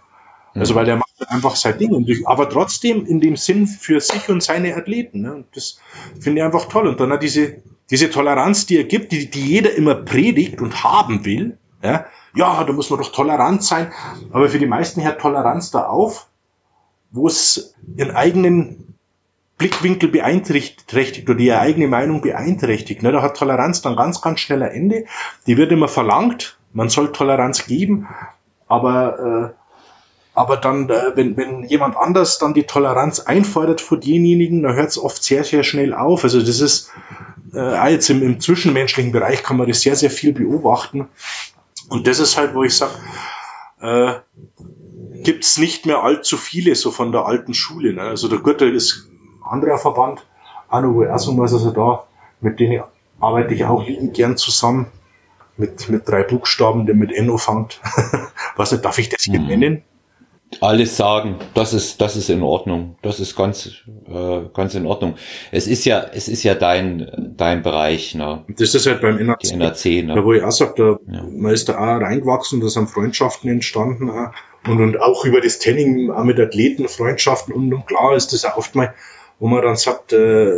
Also weil der macht einfach sein Ding. Und ich, aber trotzdem in dem Sinn für sich und seine Athleten. Ne? Und das finde ich einfach toll. Und dann hat diese diese Toleranz, die er gibt, die, die jeder immer predigt und haben will, ja, ja, da muss man doch tolerant sein, aber für die meisten hört Toleranz da auf, wo es ihren eigenen Blickwinkel beeinträchtigt oder ihre eigene Meinung beeinträchtigt. Ne? Da hat Toleranz dann ganz, ganz schnell ein Ende. Die wird immer verlangt, man soll Toleranz geben, aber, äh, aber dann, äh, wenn, wenn jemand anders dann die Toleranz einfordert vor denjenigen, dann hört es oft sehr, sehr schnell auf. Also das ist, äh, jetzt im, im zwischenmenschlichen Bereich kann man das sehr, sehr viel beobachten. Und das ist halt, wo ich sage, äh, gibt es nicht mehr allzu viele so von der alten Schule. Ne? Also der Gürtel ist ein anderer Verband, auch noch er so was, also da, mit denen arbeite ich auch liebend gern zusammen. Mit, mit drei Buchstaben, der mit N fängt. (laughs) was darf ich das hier mhm. nennen? Alles sagen, das ist, das ist in Ordnung. Das ist ganz, äh, ganz in Ordnung. Es ist ja, es ist ja dein, dein Bereich, ne? Das ist halt beim NRC. NRC ne? Da wo ich auch sag, da, ja. man ist da auch reingewachsen, da sind Freundschaften entstanden, auch. und, und auch über das Training, auch mit Athleten, Freundschaften, und, und klar ist das auch oft mal, wo man dann sagt, äh,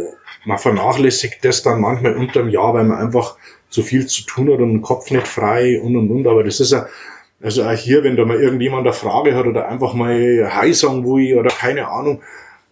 man vernachlässigt das dann manchmal unterm Jahr, weil man einfach zu viel zu tun hat und den Kopf nicht frei und und und, aber das ist ja, also auch hier, wenn da mal irgendjemand eine Frage hat oder einfach mal Hi sagen will oder keine Ahnung,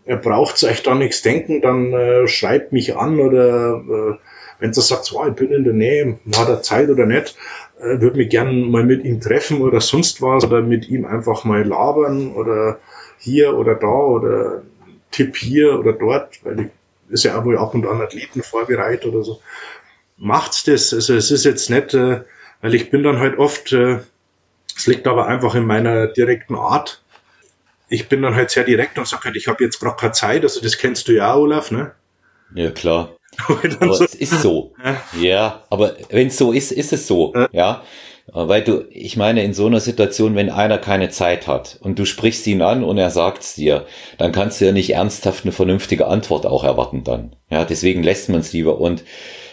er braucht euch da nichts denken, dann äh, schreibt mich an oder äh, wenn er sagt, oh, ich bin in der Nähe, hat er Zeit oder nicht, äh, würde mich gern mal mit ihm treffen oder sonst was oder mit ihm einfach mal labern oder hier oder da oder Tipp hier oder dort, weil ich ist ja auch wohl ab und an Athleten vorbereitet oder so. Macht's das, also es ist jetzt nicht, äh, weil ich bin dann halt oft äh, es liegt aber einfach in meiner direkten Art. Ich bin dann halt sehr direkt und sage halt, ich habe jetzt gerade keine Zeit. Also das kennst du ja, Olaf, ne? Ja, klar. (laughs) aber so, es ist so. Ja, aber wenn es so ist, ist es so. Ja. Weil du, ich meine, in so einer Situation, wenn einer keine Zeit hat und du sprichst ihn an und er sagt's dir, dann kannst du ja nicht ernsthaft eine vernünftige Antwort auch erwarten dann. Ja, deswegen lässt man es lieber. Und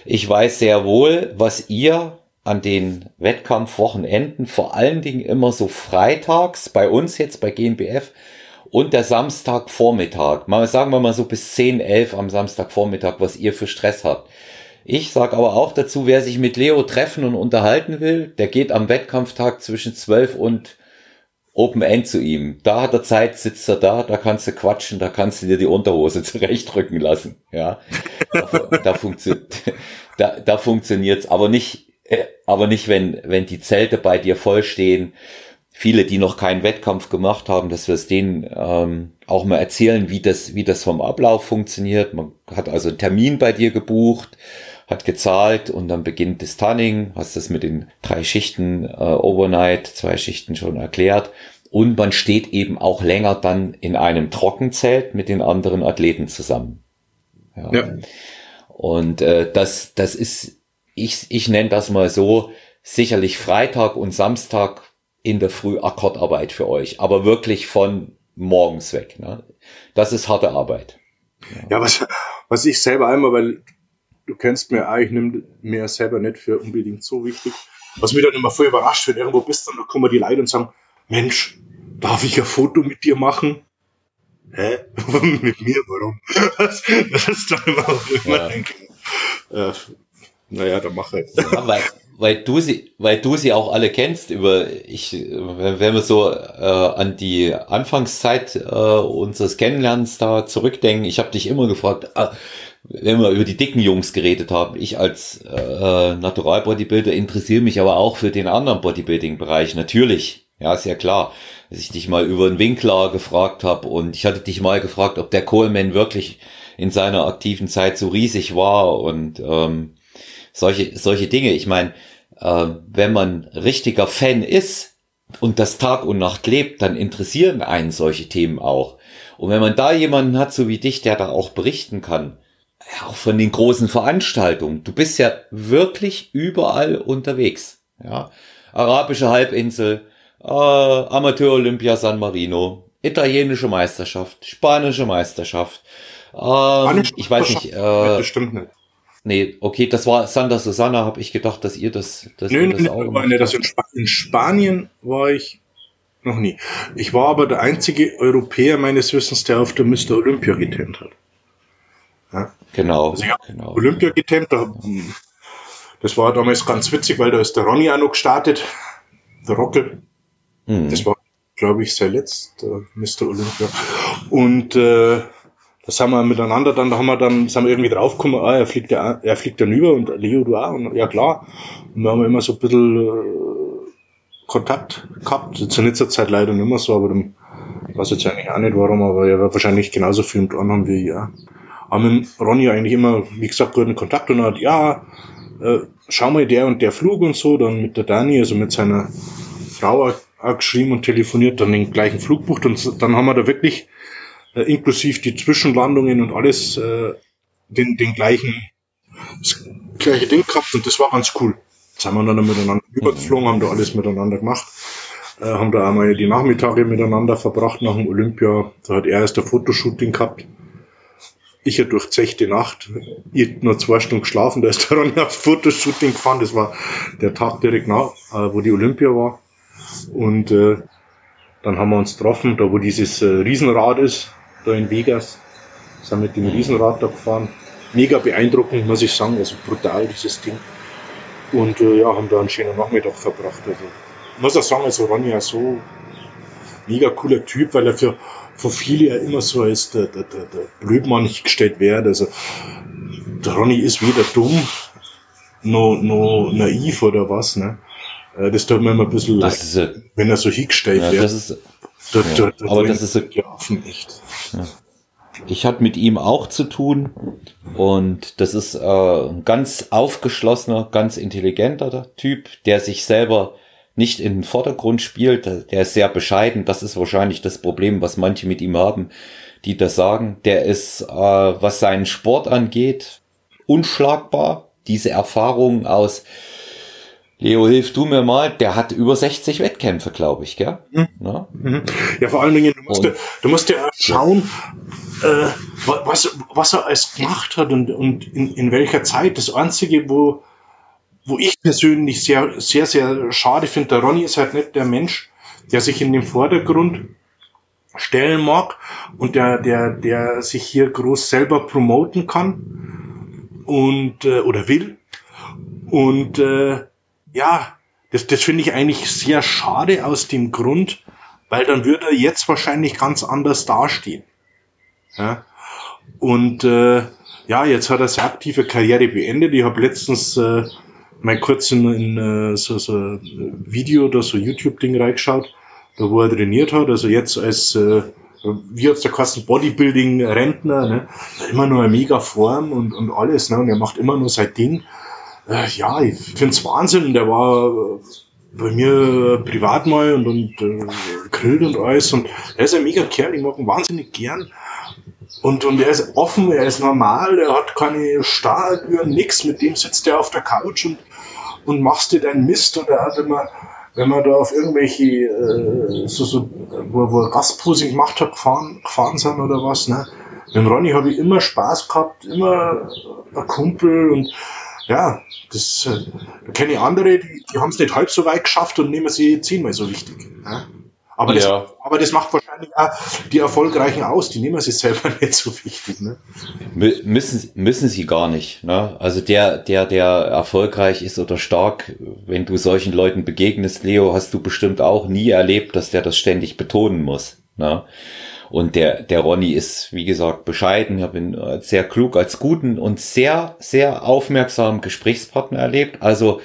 ich weiß sehr wohl, was ihr an den Wettkampfwochenenden, vor allen Dingen immer so freitags, bei uns jetzt bei GNBF, und der Samstagvormittag, mal sagen wir mal so bis 10, 11 am Samstagvormittag, was ihr für Stress habt. Ich sag aber auch dazu, wer sich mit Leo treffen und unterhalten will, der geht am Wettkampftag zwischen 12 und Open End zu ihm. Da hat er Zeit, sitzt er da, da kannst du quatschen, da kannst du dir die Unterhose (laughs) zurechtrücken lassen. Ja, da, da, funktio (laughs) da, da funktioniert's, aber nicht, aber nicht, wenn, wenn die Zelte bei dir voll stehen viele, die noch keinen Wettkampf gemacht haben, dass wir es denen ähm, auch mal erzählen, wie das, wie das vom Ablauf funktioniert. Man hat also einen Termin bei dir gebucht, hat gezahlt und dann beginnt das Tanning, hast das mit den drei Schichten äh, Overnight, zwei Schichten schon erklärt. Und man steht eben auch länger dann in einem Trockenzelt mit den anderen Athleten zusammen. Ja. ja. Und äh, das, das ist, ich, ich nenne das mal so, sicherlich Freitag und Samstag in der Früh Akkordarbeit für euch, aber wirklich von morgens weg. Ne? Das ist harte Arbeit. Ja, was, was ich selber einmal, weil du kennst mir eigentlich, nimm mir selber nicht für unbedingt so wichtig. Was mich dann immer voll überrascht, wenn irgendwo bist, dann kommen die Leute und sagen, Mensch, darf ich ein Foto mit dir machen? Hä? (laughs) mit mir? Warum? (laughs) Das, das ist doch immer, immer ja. denke. Äh, naja, dann mach halt. Ja, weil, weil du sie, weil du sie auch alle kennst, über ich, wenn wir so äh, an die Anfangszeit äh, unseres Kennenlernens da zurückdenken, ich habe dich immer gefragt, äh, wenn wir über die dicken Jungs geredet haben, ich als äh, Natural Bodybuilder interessiere mich aber auch für den anderen Bodybuilding-Bereich, natürlich, ja, sehr klar, dass ich dich mal über den Winkler gefragt habe und ich hatte dich mal gefragt, ob der Coleman wirklich in seiner aktiven Zeit so riesig war und ähm, solche, solche Dinge. Ich meine, äh, wenn man richtiger Fan ist und das Tag und Nacht lebt, dann interessieren einen solche Themen auch. Und wenn man da jemanden hat, so wie dich, der da auch berichten kann, ja, auch von den großen Veranstaltungen, du bist ja wirklich überall unterwegs. Ja, arabische Halbinsel, äh, Amateur Olympia San Marino, italienische Meisterschaft, spanische Meisterschaft. Ähm, ich weiß nicht. Äh, bestimmt nicht. Nee, okay, das war Santa Susanna, habe ich gedacht, dass ihr das, dass nee, ihr das nee, auch nee, nee, das in, Sp in Spanien war ich noch nie. Ich war aber der einzige Europäer meines Wissens, der auf der Mr. Olympia getemmt hat. Ja? Genau. Also ich genau. Olympia getemmt, da, das war damals ganz witzig, weil da ist der Ronny auch noch gestartet, der Rockel. Mhm. Das war, glaube ich, sein letzter Mr. Olympia. Und äh, das haben wir miteinander dann, da haben wir dann, sind wir irgendwie draufgekommen, ah, er fliegt ja, er fliegt dann über und Leo, du auch, und ja klar. Und wir haben immer so ein bisschen äh, Kontakt gehabt, zu letzter Zeit leider nicht mehr so, aber dann, ich weiß jetzt eigentlich auch nicht warum, aber er war wahrscheinlich genauso viel mit anhaben wie ich, ja. Aber mit Ronny eigentlich immer, wie gesagt, guten Kontakt und er hat, ja, äh, schau mal, der und der Flug und so, dann mit der Dani, also mit seiner Frau auch geschrieben und telefoniert, dann den gleichen Flug bucht und dann haben wir da wirklich äh, inklusive die Zwischenlandungen und alles äh, den, den gleichen das gleiche Ding gehabt und das war ganz cool. Jetzt haben wir dann miteinander übergeflogen, haben da alles miteinander gemacht, äh, haben da einmal die Nachmittage miteinander verbracht nach dem Olympia. Da hat er erst ein Fotoshooting gehabt. Ich ja durchzechte Nacht, ich nur zwei Stunden geschlafen, da ist der Ronny (laughs) aufs Fotoshooting gefahren, das war der Tag direkt nach, äh, wo die Olympia war. Und äh, dann haben wir uns getroffen, da wo dieses äh, Riesenrad ist, da in Vegas. Sind mit dem Riesenrad da gefahren. Mega beeindruckend, muss ich sagen. Also brutal, dieses Ding. Und äh, ja, haben da einen schönen Nachmittag verbracht. Also, muss auch sagen, also Ronny ja so mega cooler Typ, weil er für, für viele ja immer so als der, der, der, der Blödmann gestellt wird. Also der Ronny ist weder dumm noch, noch naiv oder was. Ne? Äh, das tut mir immer ein bisschen leid, wenn er so hingestellt ja, wird. Das ist, da, ja, da, aber das ist ja, echt. Ja. Ich hatte mit ihm auch zu tun und das ist äh, ein ganz aufgeschlossener, ganz intelligenter Typ, der sich selber nicht in den Vordergrund spielt. Der ist sehr bescheiden. Das ist wahrscheinlich das Problem, was manche mit ihm haben, die das sagen. Der ist, äh, was seinen Sport angeht, unschlagbar. Diese Erfahrung aus Leo, hilf du mir mal, der hat über 60 Wettkämpfe, glaube ich, gell? Mhm. Ja? Mhm. ja, vor allen Dingen, du musst, ja, du musst ja schauen, äh, was, was er alles gemacht hat und, und in, in welcher Zeit. Das Einzige, wo, wo ich persönlich sehr, sehr, sehr schade finde, der Ronny ist halt nicht der Mensch, der sich in den Vordergrund stellen mag und der, der, der sich hier groß selber promoten kann und äh, oder will. Und äh, ja, das, das finde ich eigentlich sehr schade aus dem Grund, weil dann würde er jetzt wahrscheinlich ganz anders dastehen. Ja? Und äh, ja, jetzt hat er seine aktive Karriere beendet. Ich habe letztens äh, mal kurz in, in äh, so, so Video oder so YouTube-Ding reingeschaut, da wo er trainiert hat. Also jetzt als, äh, wie hat's der Kasten Bodybuilding-Rentner, ne? immer nur eine mega Form und, und alles, ne? Und er macht immer nur sein Ding. Äh, ja, ich find's Wahnsinn. Der war äh, bei mir privat mal und, und äh, grillt und alles. Und er ist ein mega Kerl, ich mag ihn wahnsinnig gern. Und, und er ist offen, er ist normal, er hat keine Stahltüren, nix. Mit dem sitzt er auf der Couch und, und machst dir deinen Mist. Und er hat immer, wenn man da auf irgendwelche, äh, so, so, wo, wo Gastposing gemacht hat, gefahren, gefahren sind oder was, ne? Mit dem Ronny habe ich immer Spaß gehabt, immer ein Kumpel und ja, das äh, kenne ich andere, die, die haben es nicht halb so weit geschafft und nehmen sie zehnmal so wichtig. Ne? Aber, das, ja. aber das macht wahrscheinlich auch die Erfolgreichen aus, die nehmen sich selber (laughs) nicht so wichtig. Ne? Müssen, müssen sie gar nicht. Ne? Also der, der, der erfolgreich ist oder stark, wenn du solchen Leuten begegnest, Leo, hast du bestimmt auch nie erlebt, dass der das ständig betonen muss. Ne? Und der, der Ronny ist, wie gesagt, bescheiden. Ich habe ihn sehr klug als guten und sehr, sehr aufmerksamen Gesprächspartner erlebt. Also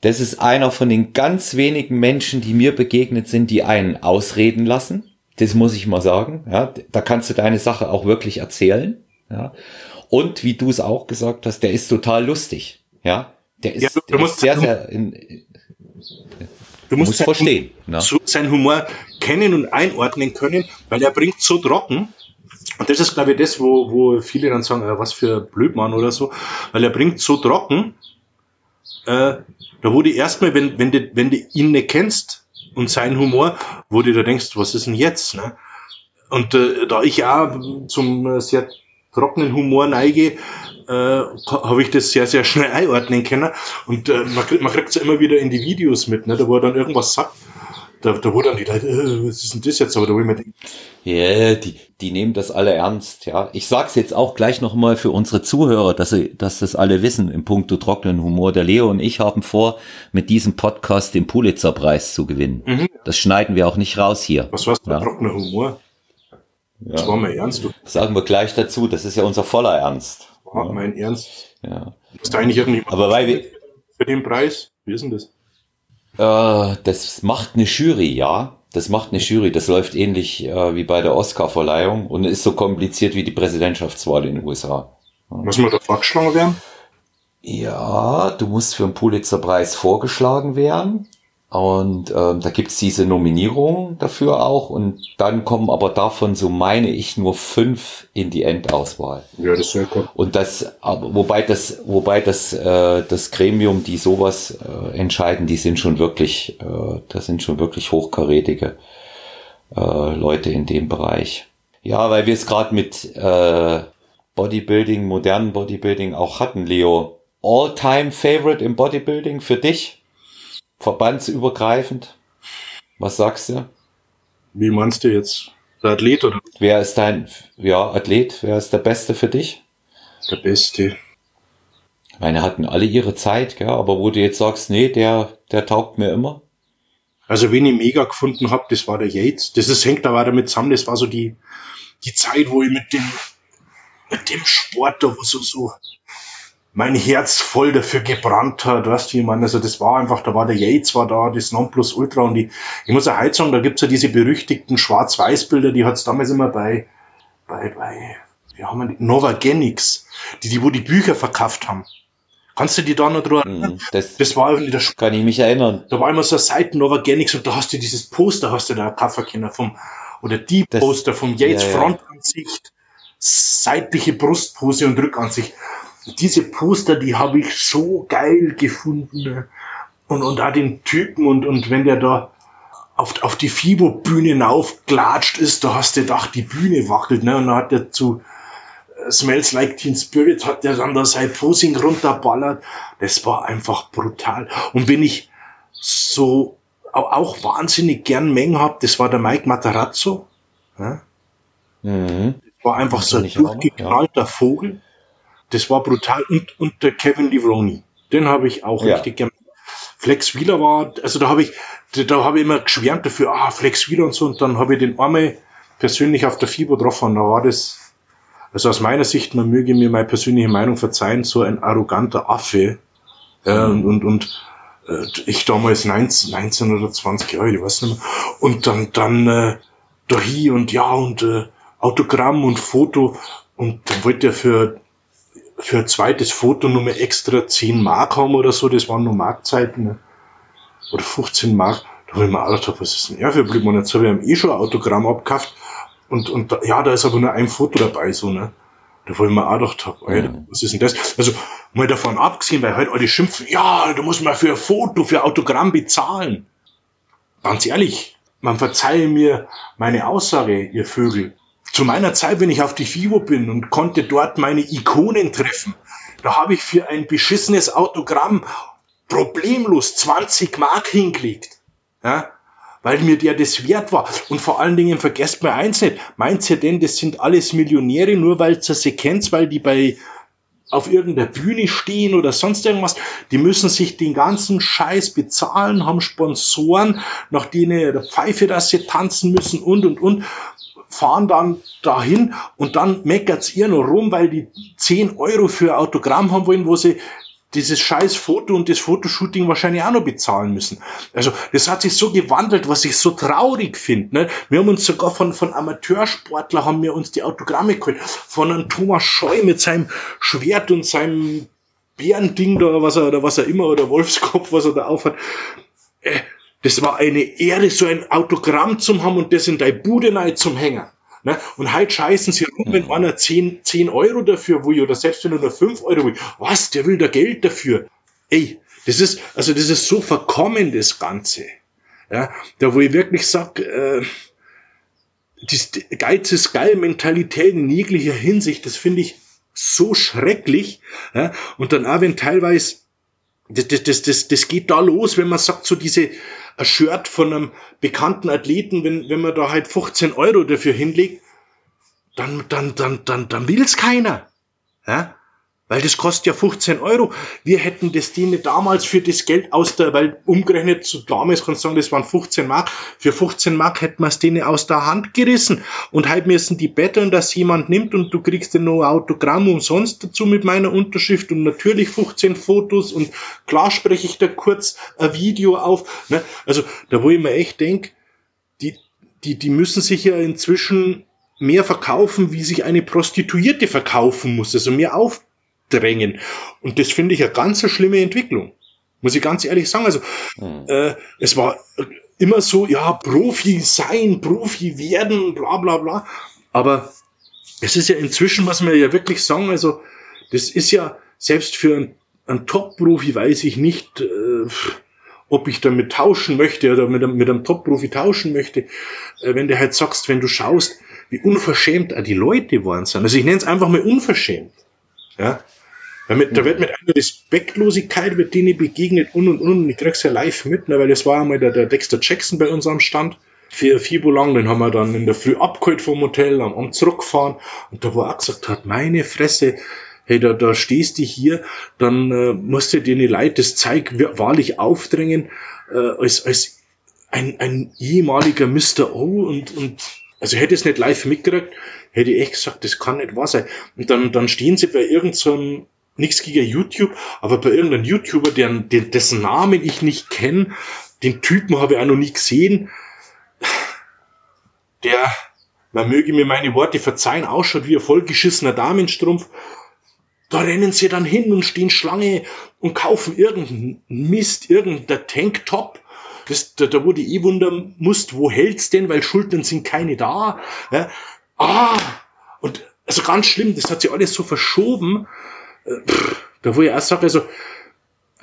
das ist einer von den ganz wenigen Menschen, die mir begegnet sind, die einen ausreden lassen. Das muss ich mal sagen. Ja, da kannst du deine Sache auch wirklich erzählen. Ja. Und wie du es auch gesagt hast, der ist total lustig. Ja, der ist, ja, du, der ist sehr, sehr, in, Du musst, musst verstehen. Ne? So seinen Humor kennen und einordnen können, weil er bringt so trocken. Und das ist, glaube ich, das, wo, wo viele dann sagen, äh, was für Blödmann oder so, weil er bringt so trocken, äh, da wurde erstmal, wenn, wenn, du, wenn du ihn nicht kennst und seinen Humor, wo du da denkst, was ist denn jetzt? Ne? Und äh, da ich ja zum äh, sehr trockenen Humor neige, äh, habe ich das sehr, sehr schnell einordnen können. Und äh, man, kriegt, man kriegt es ja immer wieder in die Videos mit, ne? da wo er dann irgendwas sagt. Da, da wo dann die Leute, äh, was ist denn das jetzt? Aber da wo ich mir denke, ja, yeah, die, die nehmen das alle ernst, ja. Ich sag's jetzt auch gleich nochmal für unsere Zuhörer, dass sie, dass das alle wissen im Punkto trockenen Humor. Der Leo und ich haben vor, mit diesem Podcast den Pulitzerpreis zu gewinnen. Mhm. Das schneiden wir auch nicht raus hier. Was war's, ja. trockener Humor? Ja. Das war mal ernst, du. Das sagen wir gleich dazu, das ist ja unser voller Ernst. War ja. mein Ernst. Ja. Ist eigentlich irgendwie Aber weil wir, für den Preis? Wie ist denn das? Äh, das macht eine Jury, ja. Das macht eine Jury. Das läuft ähnlich äh, wie bei der Oscar-Verleihung und ist so kompliziert wie die Präsidentschaftswahl in den USA. Muss man da vorgeschlagen werden? Ja, du musst für den Pulitzer-Preis vorgeschlagen werden. Und ähm, da gibt's diese Nominierung dafür auch. Und dann kommen aber davon, so meine ich, nur fünf in die Endauswahl. Ja, das ist ja cool. Und das, aber wobei das, wobei das, äh, das Gremium, die sowas äh, entscheiden, die sind schon wirklich, äh, das sind schon wirklich hochkarätige äh, Leute in dem Bereich. Ja, weil wir es gerade mit äh, Bodybuilding, modernen Bodybuilding auch hatten, Leo. All-time Favorite im Bodybuilding für dich? Verbandsübergreifend? Was sagst du? Wie meinst du jetzt? Der Athlet oder? Wer ist dein, ja, Athlet? Wer ist der Beste für dich? Der Beste. Ich meine, hatten alle ihre Zeit, gell? aber wo du jetzt sagst, nee, der, der taugt mir immer. Also, wen ich mega gefunden habe, das war der Yates. Das ist, hängt da weiter mit zusammen. Das war so die, die Zeit, wo ich mit dem, mit dem Sport da so, so mein Herz voll dafür gebrannt hat, weißt du, ich meine, also das war einfach, da war der Yates war da, das Nonplusultra und die, ich muss ja heute sagen, da gibt's ja diese berüchtigten Schwarz-Weiß-Bilder, die hat's damals immer bei, bei, bei, wie haben wir die, Novagenics, die, die, wo die Bücher verkauft haben. Kannst du die da noch erinnern? Mhm, das, das war irgendwie der Sch Kann ich mich erinnern. Da war immer so eine Seite Novagenics und da hast du dieses Poster, hast du da kaufen können vom, oder die das, Poster vom Yates ja, ja. Frontansicht, seitliche Brustpose und Rückansicht. Diese Poster, die habe ich so geil gefunden. Ne? Und, und auch den Typen und, und wenn der da auf, auf die FIBO-Bühne aufgelatscht ist, da hast du gedacht, die Bühne wackelt, ne? Und dann hat er zu äh, Smells Like Teen Spirit, hat der dann da sein Posing runterballert. Das war einfach brutal. Und wenn ich so auch wahnsinnig gern Mengen hab, das war der Mike Matarazzo. Ja? Mhm. War einfach so ein durchgeknallter ja. Vogel. Das war brutal. Und, und der Kevin Livroni. Den habe ich auch ja. richtig gern. Flex Wheeler war, also da habe ich, da habe ich immer geschwärmt dafür, ah, Flex Wheeler und so, und dann habe ich den einmal persönlich auf der FIBO getroffen, da war das, also aus meiner Sicht, man möge mir meine persönliche Meinung verzeihen, so ein arroganter Affe, äh, und, und, und äh, ich damals 19, 19 oder 20 Jahre, ich weiß nicht mehr, und dann, dann, äh, da hier und ja, und äh, Autogramm und Foto, und dann wollte er für für ein zweites Foto nur mehr extra 10 Mark haben oder so, das waren nur Markzeiten, ne? oder 15 Mark. Da habe ich mir auch gedacht, was ist denn er für Blöd? Und jetzt habe ich ihm eh schon ein Autogramm abgekauft und, und da, ja, da ist aber nur ein Foto dabei, so, ne. Da wo ich mir auch gedacht habe, Alter, mhm. was ist denn das? Also, mal davon abgesehen, weil halt alle schimpfen, ja, da muss man für ein Foto, für ein Autogramm bezahlen. Ganz ehrlich, man verzeihe mir meine Aussage, ihr Vögel zu meiner Zeit, wenn ich auf die FIBO bin und konnte dort meine Ikonen treffen, da habe ich für ein beschissenes Autogramm problemlos 20 Mark hingelegt. Ja? Weil mir der das wert war. Und vor allen Dingen vergesst mir eins nicht. Meint ihr denn, das sind alles Millionäre, nur weil ihr sie kennt, weil die bei auf irgendeiner Bühne stehen oder sonst irgendwas, die müssen sich den ganzen Scheiß bezahlen, haben Sponsoren, nach denen der Pfeife, dass sie tanzen müssen und und und fahren dann dahin und dann meckert's ihr noch rum, weil die 10 Euro für Autogramm haben wollen, wo sie dieses scheiß Foto und das Fotoshooting wahrscheinlich auch noch bezahlen müssen. Also das hat sich so gewandelt, was ich so traurig finde. Ne? Wir haben uns sogar von, von Amateursportler haben wir uns die Autogramme geholt. Von einem Thomas Scheu mit seinem Schwert und seinem Bärending da, was er, oder was er immer, oder Wolfskopf, was er da aufhat. Äh, das war eine Ehre, so ein Autogramm zu haben und das in deine Bude zum Hängen. Ne? Und halt scheißen sie rum, wenn einer 10, 10 Euro dafür will, oder selbst wenn er nur 5 Euro will. Was, der will da Geld dafür. Ey, das ist, also das ist so verkommen, das Ganze. Ja, da wo ich wirklich sag, äh, die Geiz ist geil Mentalität in jeglicher Hinsicht, das finde ich so schrecklich. Ja? Und dann auch, wenn teilweise das, das, das, das, das geht da los, wenn man sagt, so diese ein Shirt von einem bekannten Athleten, wenn, wenn man da halt 15 Euro dafür hinlegt, dann, dann, dann, dann, dann will's keiner. Ja? Weil das kostet ja 15 Euro. Wir hätten das denen damals für das Geld aus der, weil umgerechnet zu damals kannst du sagen, das waren 15 Mark. Für 15 Mark hätten wir es denen aus der Hand gerissen. Und halt müssen die betteln, dass jemand nimmt und du kriegst dann noch ein Autogramm umsonst dazu mit meiner Unterschrift und natürlich 15 Fotos und klar spreche ich da kurz ein Video auf. Ne? Also da wo ich mir echt denk, die, die, die müssen sich ja inzwischen mehr verkaufen, wie sich eine Prostituierte verkaufen muss. Also mehr auf drängen. Und das finde ich eine ganz schlimme Entwicklung. Muss ich ganz ehrlich sagen. Also, mhm. äh, es war immer so, ja, Profi sein, Profi werden, bla bla bla. Aber es ist ja inzwischen, muss man ja wirklich sagen, also, das ist ja, selbst für einen, einen Top-Profi weiß ich nicht, äh, ob ich damit tauschen möchte oder mit einem, mit einem Top-Profi tauschen möchte. Äh, wenn du halt sagst, wenn du schaust, wie unverschämt die Leute waren sind. Also ich nenne es einfach mal unverschämt. Ja, mit, da wird mit einer Respektlosigkeit, wird denen begegnet und und und. Ich krieg's ja live mit, ne, weil das war einmal der, der Dexter Jackson bei uns am Stand. Für Fibo lang, den haben wir dann in der Früh abgeholt vom Hotel, am, am zurückgefahren. Und da wo er gesagt hat, meine Fresse, hey, da, da stehst du hier, dann äh, musst du dir die Leute das Zeug wahrlich aufdrängen, äh, als, als ein, ein ehemaliger Mr. O und, und also hätte es nicht live mitgekriegt, hätte ich echt gesagt, das kann nicht wahr sein. Und dann, dann stehen sie bei irgendeinem so nichts gegen YouTube, aber bei irgendeinem YouTuber, deren, dessen Namen ich nicht kenne, den Typen habe ich auch noch nie gesehen, der, man möge mir meine Worte verzeihen, ausschaut wie ein vollgeschissener Damenstrumpf. Da rennen sie dann hin und stehen Schlange und kaufen irgendeinen Mist, irgendein Tanktop. Das, da, da die eh wundern musst, wo hält's denn, weil Schultern sind keine da. Ja. Ah, und also ganz schlimm, das hat sich alles so verschoben da wo ich auch sage, also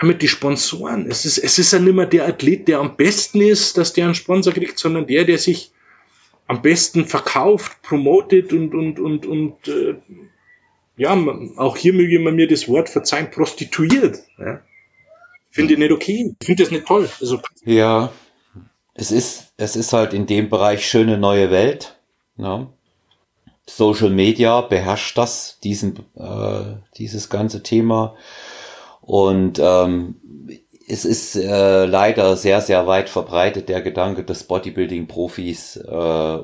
mit die Sponsoren, es ist, es ist ja nicht mehr der Athlet, der am besten ist, dass der einen Sponsor kriegt, sondern der, der sich am besten verkauft, promotet und, und, und, und äh, ja, auch hier möge man mir das Wort verzeihen, prostituiert. Ja. Finde ich nicht okay. Finde das nicht toll. Also, ja, es ist, es ist halt in dem Bereich schöne neue Welt. Ja. Social Media beherrscht das, diesen, äh, dieses ganze Thema. Und ähm, es ist äh, leider sehr, sehr weit verbreitet der Gedanke, dass Bodybuilding-Profis äh,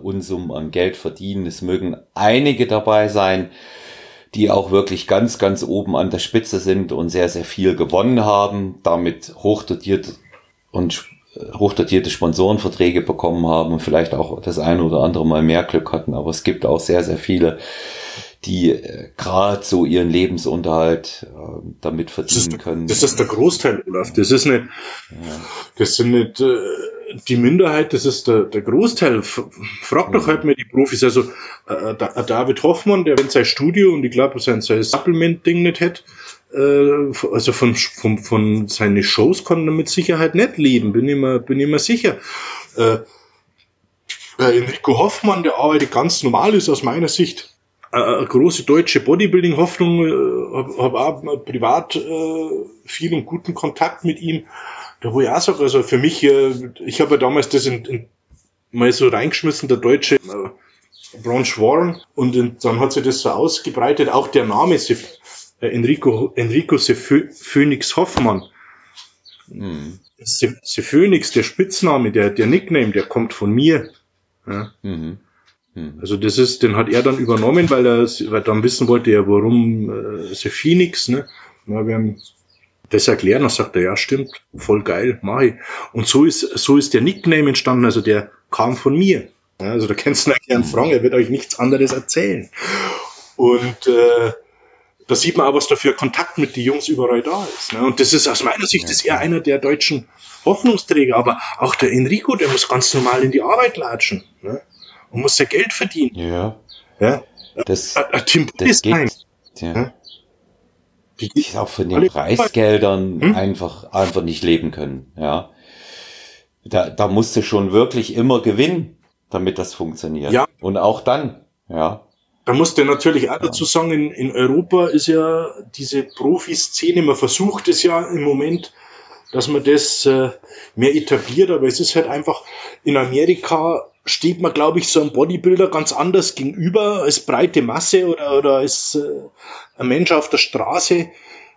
Unsummen an Geld verdienen. Es mögen einige dabei sein, die auch wirklich ganz, ganz oben an der Spitze sind und sehr, sehr viel gewonnen haben, damit hochdotiert und hochdotierte Sponsorenverträge bekommen haben und vielleicht auch das eine oder andere Mal mehr Glück hatten. Aber es gibt auch sehr, sehr viele, die äh, gerade so ihren Lebensunterhalt äh, damit verdienen das können. Das ist der Großteil, Olaf. Das ist nicht, ja. das sind nicht äh, die Minderheit, das ist der, der Großteil. Frag doch mhm. halt mir die Profis. Also äh, David Hoffmann, der wenn sein Studio und ich glaube sein, sein Supplement-Ding nicht hätte, äh, also von, von, von seine Shows kann er mit Sicherheit nicht leben, bin ich mir, bin ich mir sicher. Äh, Enrico Hoffmann, der arbeitet ganz normal, ist aus meiner Sicht eine große deutsche Bodybuilding-Hoffnung, äh, habe hab auch privat äh, viel und guten Kontakt mit ihm. Da wo ich auch sage, also für mich, äh, ich habe ja damals das in, in, mal so reingeschmissen, der deutsche äh, Bronze Warren, und in, dann hat sich das so ausgebreitet, auch der Name äh, Enrico, Enrico Phoenix Hoffmann. Mhm. Phoenix, der Spitzname, der, der Nickname, der kommt von mir. Ja. Mhm. Mhm. Also das ist, den hat er dann übernommen, weil er, weil dann wissen wollte, ja, warum äh, The Phoenix, ne? Ja, wir haben das erklärt, dann sagt er, ja, stimmt, voll geil, mach ich. Und so ist, so ist der Nickname entstanden, also der kam von mir. Ja, also da kennst du einen Frank, er wird euch nichts anderes erzählen. Und äh, da sieht man auch, was da für Kontakt mit den Jungs überall da ist. Ne? Und das ist aus meiner Sicht ist er einer der deutschen Hoffnungsträger. Aber auch der Enrico, der muss ganz normal in die Arbeit latschen. Ne? Und muss ja Geld verdienen. Ja. ja? Das, a, a Tim das geht, ja. ja? Die die auch von den Preisgeldern hm? einfach, einfach nicht leben können. Ja. Da, da musst du schon wirklich immer gewinnen, damit das funktioniert. Ja. Und auch dann, ja. Da musst du natürlich auch dazu sagen, in, in Europa ist ja diese Profiszene, man versucht es ja im Moment, dass man das äh, mehr etabliert, aber es ist halt einfach, in Amerika steht man, glaube ich, so einem Bodybuilder ganz anders gegenüber als breite Masse oder, oder als äh, ein Mensch auf der Straße,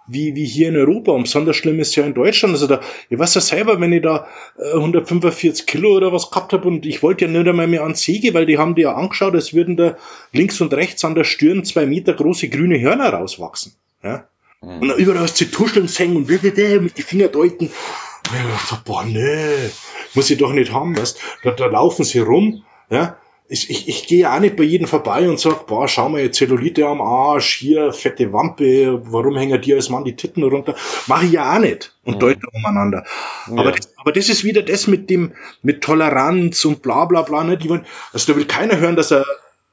wie, wie hier in Europa. Und besonders schlimm ist ja in Deutschland. Also da, ich weiß ja selber, wenn ich da äh, 145 Kilo oder was gehabt habe und ich wollte ja nicht einmal mehr an Säge, weil die haben die ja angeschaut, als würden da links und rechts an der Stirn zwei Meter große grüne Hörner rauswachsen. Ja? Mhm. Und dann überall aus zu tuscheln hängen und mit die Finger deuten. Und ich dachte, boah, nee, muss ich doch nicht haben, weißt? Da, da laufen sie rum, ja, ich, ich, ich gehe auch nicht bei jedem vorbei und sag, boah, schau mal, jetzt Zellulite am Arsch, hier, fette Wampe, warum hängen dir als Mann die Titten runter? Mache ich ja auch nicht und mhm. deute umeinander. Ja. Aber, das, aber das ist wieder das mit dem, mit Toleranz und bla bla bla, ne? Die wollen, also da will keiner hören, dass er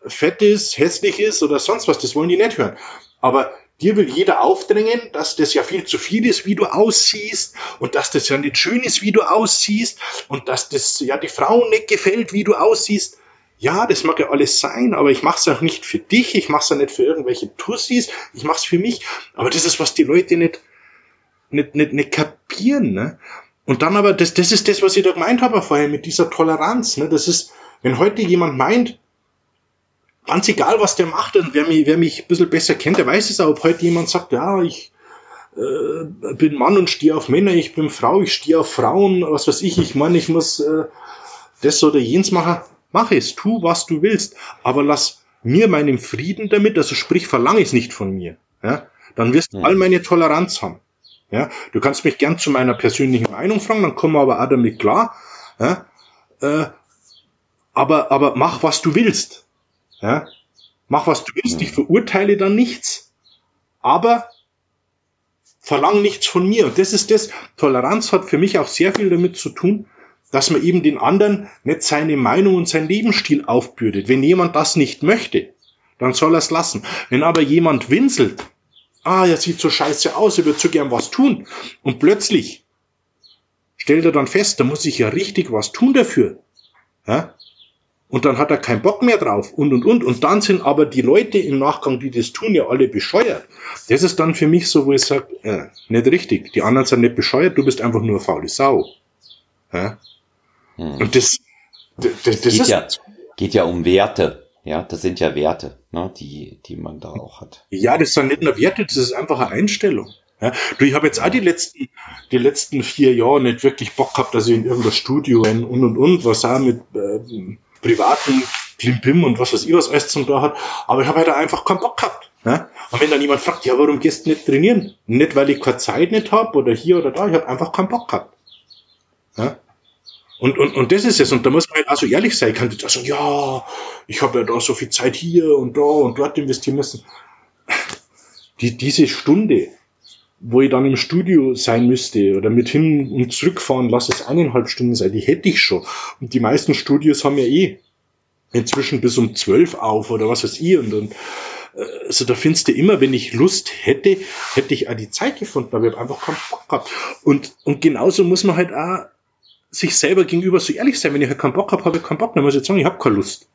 fett ist, hässlich ist oder sonst was, das wollen die nicht hören. Aber dir will jeder aufdrängen, dass das ja viel zu viel ist, wie du aussiehst und dass das ja nicht schön ist, wie du aussiehst und dass das ja die Frauen nicht gefällt, wie du aussiehst ja, das mag ja alles sein, aber ich mache es auch nicht für dich, ich mache es ja nicht für irgendwelche Tussis, ich mache es für mich. Aber das ist, was die Leute nicht, nicht, nicht, nicht kapieren. Ne? Und dann aber, das, das ist das, was ich da gemeint habe vorher mit dieser Toleranz. Ne? Das ist, wenn heute jemand meint, ganz egal, was der macht, und wer mich, wer mich ein bisschen besser kennt, der weiß es auch, ob heute jemand sagt, ja, ich äh, bin Mann und stehe auf Männer, ich bin Frau, ich stehe auf Frauen, was weiß ich, ich meine, ich muss äh, das oder jenes machen Mach es, tu, was du willst, aber lass mir meinen Frieden damit, also sprich, verlange es nicht von mir. Ja? Dann wirst du all meine Toleranz haben. Ja? Du kannst mich gern zu meiner persönlichen Meinung fragen, dann kommen wir aber auch damit klar. Ja? Äh, aber, aber mach, was du willst. Ja? Mach, was du willst, ich verurteile dann nichts, aber verlang nichts von mir. Und das ist das, Toleranz hat für mich auch sehr viel damit zu tun, dass man eben den anderen nicht seine Meinung und sein Lebensstil aufbürdet. Wenn jemand das nicht möchte, dann soll er es lassen. Wenn aber jemand winselt, ah, er sieht so scheiße aus, er wird so gern was tun. Und plötzlich stellt er dann fest, da muss ich ja richtig was tun dafür. Ja? Und dann hat er keinen Bock mehr drauf und und und. Und dann sind aber die Leute im Nachgang, die das tun, ja alle bescheuert. Das ist dann für mich so, wo ich sage, äh, nicht richtig. Die anderen sind nicht bescheuert, du bist einfach nur faule Sau. Ja? Hm. Und das, das, das, das geht, ja, geht ja um Werte. Ja, das sind ja Werte, ne, die, die man da auch hat. Ja, das sind nicht nur Werte, das ist einfach eine Einstellung. Ja, du, ich habe jetzt auch die letzten, die letzten vier Jahre nicht wirklich Bock gehabt, dass ich in irgendein Studio und und und, was auch mit äh, privaten Klimpim und was weiß ich was alles zum da hat. Aber ich habe halt einfach keinen Bock gehabt. Ne? Und wenn dann jemand fragt, ja, warum gehst du nicht trainieren? Nicht, weil ich keine Zeit nicht habe oder hier oder da, ich habe einfach keinen Bock gehabt. Ne? Und, und, und das ist es. Und da muss man halt also ehrlich sein. Ich kann jetzt sagen, ja, ich habe ja da so viel Zeit hier und da und dort investieren müssen. Die, diese Stunde, wo ich dann im Studio sein müsste oder mit hin und zurückfahren, lass es eineinhalb Stunden sein, die hätte ich schon. Und die meisten Studios haben ja eh inzwischen bis um zwölf auf oder was weiß ich. Und dann, äh, also da findest du immer, wenn ich Lust hätte, hätte ich auch die Zeit gefunden, aber ich habe einfach keinen Bock gehabt. Und, und genauso muss man halt auch sich selber gegenüber so ehrlich sein. Wenn ich halt keinen Bock habe, habe ich keinen Bock. Dann muss ich jetzt sagen, ich habe keine Lust.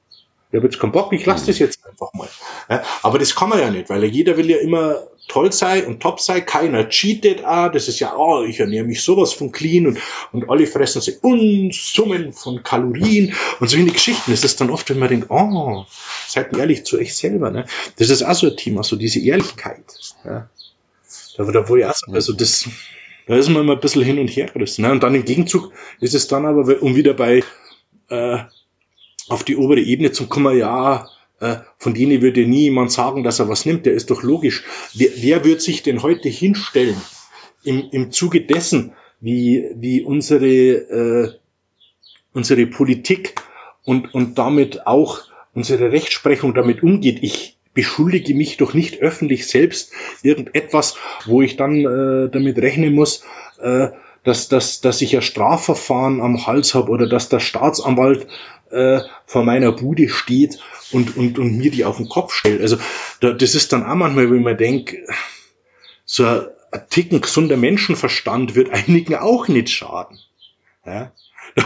Ich habe jetzt keinen Bock, ich lasse das jetzt einfach mal. Aber das kann man ja nicht, weil jeder will ja immer toll sein und top sein. Keiner cheatet auch. Das ist ja, oh, ich ernähre mich sowas von clean und, und alle fressen sich Unsummen von Kalorien und so in die Geschichten. Das ist dann oft, wenn man denkt, oh, seid ehrlich zu euch selber. Ne? Das ist auch so ein Thema, so diese Ehrlichkeit. Ja. Da, da wo ich auch, also das, da ist man immer ein bisschen hin und her gerissen. Ne? Und dann im Gegenzug ist es dann aber, um wieder bei äh, auf die obere Ebene zu kommen, ja, äh, von denen würde nie jemand sagen, dass er was nimmt. Der ist doch logisch. Wer, wer wird sich denn heute hinstellen im, im Zuge dessen, wie, wie unsere, äh, unsere Politik und, und damit auch unsere Rechtsprechung damit umgeht? Ich beschuldige mich doch nicht öffentlich selbst irgendetwas, wo ich dann äh, damit rechnen muss, äh, dass, dass, dass ich ja Strafverfahren am Hals habe oder dass der Staatsanwalt äh, vor meiner Bude steht und, und, und mir die auf den Kopf stellt. Also da, das ist dann auch manchmal, wenn man denkt, so ein, ein Ticken gesunder Menschenverstand wird einigen auch nicht schaden. Ja? (laughs)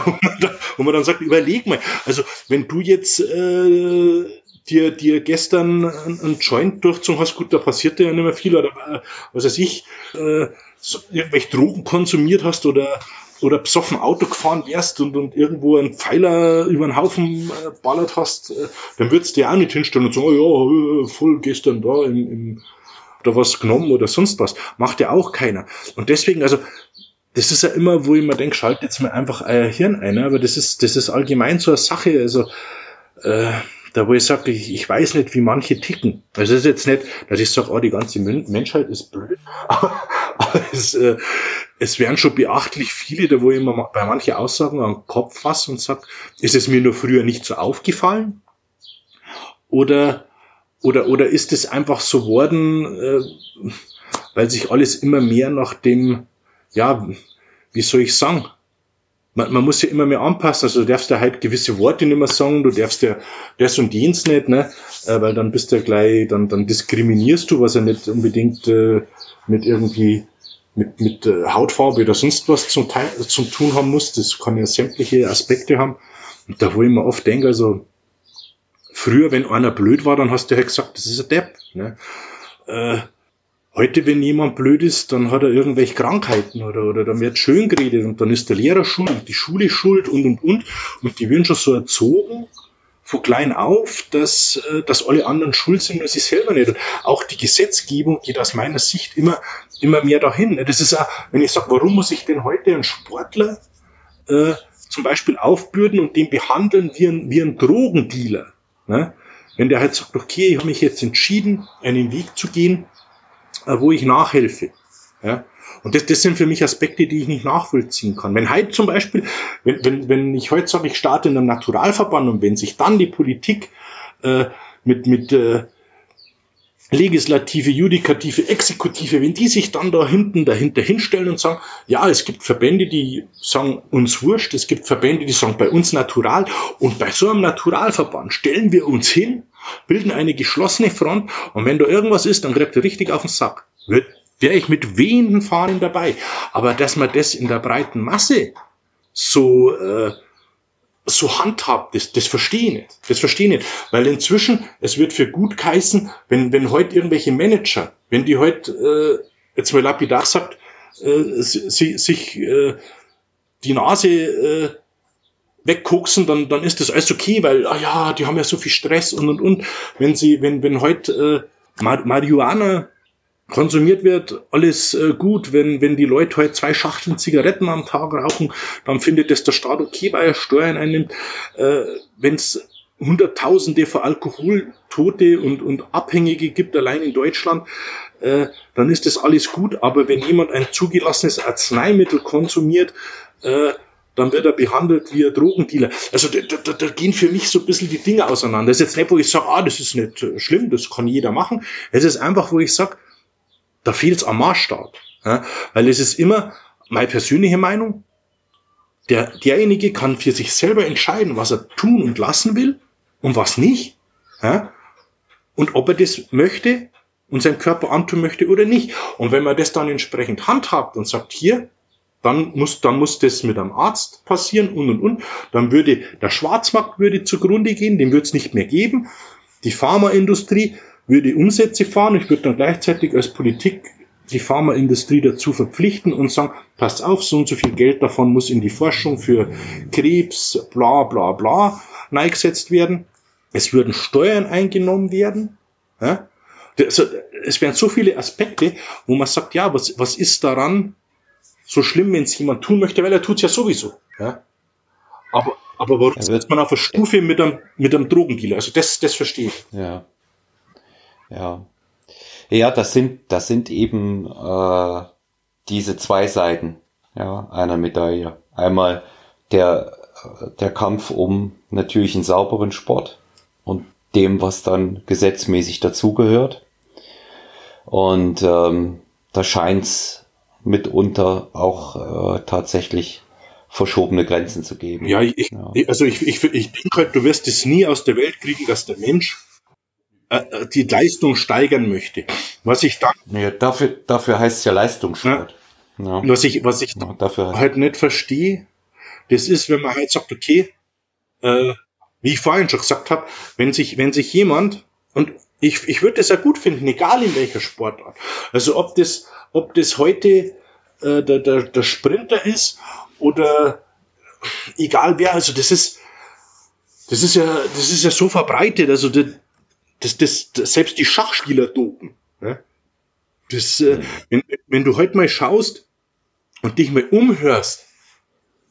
Wo man dann sagt, überleg mal, also wenn du jetzt äh, dir, dir gestern ein Joint durchzogen hast, gut, da passiert ja nicht mehr viel, oder äh, was weiß ich, äh, so, irgendwelche Drogen konsumiert hast oder oder besoffen Auto gefahren wärst und, und irgendwo einen Pfeiler über den Haufen äh, ballert hast, äh, dann würdest du dir auch nicht hinstellen und sagen, oh ja, äh, voll gestern da im, im da was genommen oder sonst was. Macht ja auch keiner. Und deswegen, also, das ist ja immer, wo ich mir denke, schalt jetzt mal einfach euer Hirn ein, aber das ist, das ist allgemein so eine Sache, also, äh, da wo ich sage, ich, ich weiß nicht, wie manche ticken. Also es ist jetzt nicht, dass ich sage, oh, die ganze Menschheit ist blöd, (laughs) aber, es, äh, es wären schon beachtlich viele, da wo ich immer bei manchen Aussagen am Kopf fasse und sage, ist es mir nur früher nicht so aufgefallen? Oder, oder, oder ist es einfach so worden, äh, weil sich alles immer mehr nach dem, ja, wie soll ich sagen, man, man muss ja immer mehr anpassen. Also du darfst ja halt gewisse Worte nicht mehr sagen, du darfst ja das und jenes nicht, ne? Äh, weil dann bist du ja gleich, dann, dann diskriminierst du, was ja nicht unbedingt äh, mit irgendwie mit, mit äh, Hautfarbe oder sonst was zum, Teil, zum tun haben muss. Das kann ja sämtliche Aspekte haben. Und da wo ich mir oft denke, also früher, wenn einer blöd war, dann hast du halt gesagt, das ist ein Depp. Ne? Äh, Heute, wenn jemand blöd ist, dann hat er irgendwelche Krankheiten oder, oder dann wird schön geredet und dann ist der Lehrer schuld, die Schule schuld und und und. Und die werden schon so erzogen, von klein auf, dass, äh, dass alle anderen schuld sind, nur sie selber nicht. Und auch die Gesetzgebung geht aus meiner Sicht immer, immer mehr dahin. Das ist auch, wenn ich sage, warum muss ich denn heute einen Sportler äh, zum Beispiel aufbürden und den behandeln wie ein, wie ein Drogendealer? Ne? Wenn der halt sagt, okay, ich habe mich jetzt entschieden, einen Weg zu gehen, wo ich nachhelfe. Ja? Und das, das sind für mich Aspekte, die ich nicht nachvollziehen kann. Wenn heute zum Beispiel, wenn, wenn, wenn ich heute sage, ich starte in einem Naturalverband und wenn sich dann die Politik äh, mit, mit äh, Legislative, Judikative, Exekutive, wenn die sich dann da hinten dahinter hinstellen und sagen, ja, es gibt Verbände, die sagen uns wurscht, es gibt Verbände, die sagen bei uns natural und bei so einem Naturalverband stellen wir uns hin bilden eine geschlossene Front und wenn da irgendwas ist, dann kriegt er richtig auf den Sack. Wäre ich mit wehenden Fahnen dabei. Aber dass man das in der breiten Masse so, äh, so handhabt, das, das verstehe ich nicht. Das verstehe ich nicht. Weil inzwischen, es wird für gut geheißen, wenn, wenn heute irgendwelche Manager, wenn die heute, äh, jetzt mal lapidar sagt, äh, sie, sich äh, die Nase äh, wegkoksen, dann, dann ist das alles okay, weil, ah ja, die haben ja so viel Stress und und und. Wenn sie, wenn, wenn heute äh, Marihuana konsumiert wird, alles äh, gut. Wenn, wenn die Leute heute zwei Schachteln Zigaretten am Tag rauchen, dann findet das der Staat okay, weil er Steuern einnimmt. Äh, wenn es Hunderttausende von Alkoholtote und, und Abhängige gibt, allein in Deutschland, äh, dann ist das alles gut. Aber wenn jemand ein zugelassenes Arzneimittel konsumiert, äh, dann wird er behandelt wie ein Drogendealer. Also da, da, da gehen für mich so ein bisschen die Dinge auseinander. Das ist jetzt nicht, wo ich sage, ah, das ist nicht äh, schlimm, das kann jeder machen. Es ist einfach, wo ich sage, da fehlt es am Maßstab. Ja? Weil es ist immer meine persönliche Meinung, der, derjenige kann für sich selber entscheiden, was er tun und lassen will und was nicht. Ja? Und ob er das möchte und seinem Körper antun möchte oder nicht. Und wenn man das dann entsprechend handhabt und sagt, hier, dann muss, dann muss das mit einem Arzt passieren und und und. Dann würde der Schwarzmarkt würde zugrunde gehen, den würde es nicht mehr geben. Die Pharmaindustrie würde Umsätze fahren. Ich würde dann gleichzeitig als Politik die Pharmaindustrie dazu verpflichten und sagen, passt auf, so und so viel Geld davon muss in die Forschung für Krebs, bla bla bla, eingesetzt werden. Es würden Steuern eingenommen werden. Ja? Also, es wären so viele Aspekte, wo man sagt, ja, was, was ist daran so schlimm, wenn es jemand tun möchte, weil er tut es ja sowieso. Ja? Aber, aber warum ist man auf der Stufe mit einem, mit einem Drogendealer? Also das, das verstehe ich. Ja. Ja. Ja, das sind, das sind eben äh, diese zwei Seiten ja, einer Medaille. Einmal der, der Kampf um natürlich einen sauberen Sport und dem, was dann gesetzmäßig dazugehört. Und ähm, da scheint's mitunter auch äh, tatsächlich verschobene Grenzen zu geben. Ja, ich, ja. also ich, ich, ich denke halt, du wirst es nie aus der Welt kriegen, dass der Mensch äh, äh, die Leistung steigern möchte. Was ich dann. Ja, dafür, dafür heißt es ja Leistungssport. Ja. Was ich, was ich ja, dafür halt nicht verstehe, das ist, wenn man halt sagt, okay, äh, wie ich vorhin schon gesagt habe, wenn sich, wenn sich jemand, und ich, ich würde das ja gut finden, egal in welcher Sportart. Also ob das, ob das heute äh, der, der, der Sprinter ist oder egal wer, also das ist, das ist ja, das ist ja so verbreitet. Also das, das, das, das selbst die Schachspieler dopen. Ne? Das, äh, wenn, wenn du heute mal schaust und dich mal umhörst,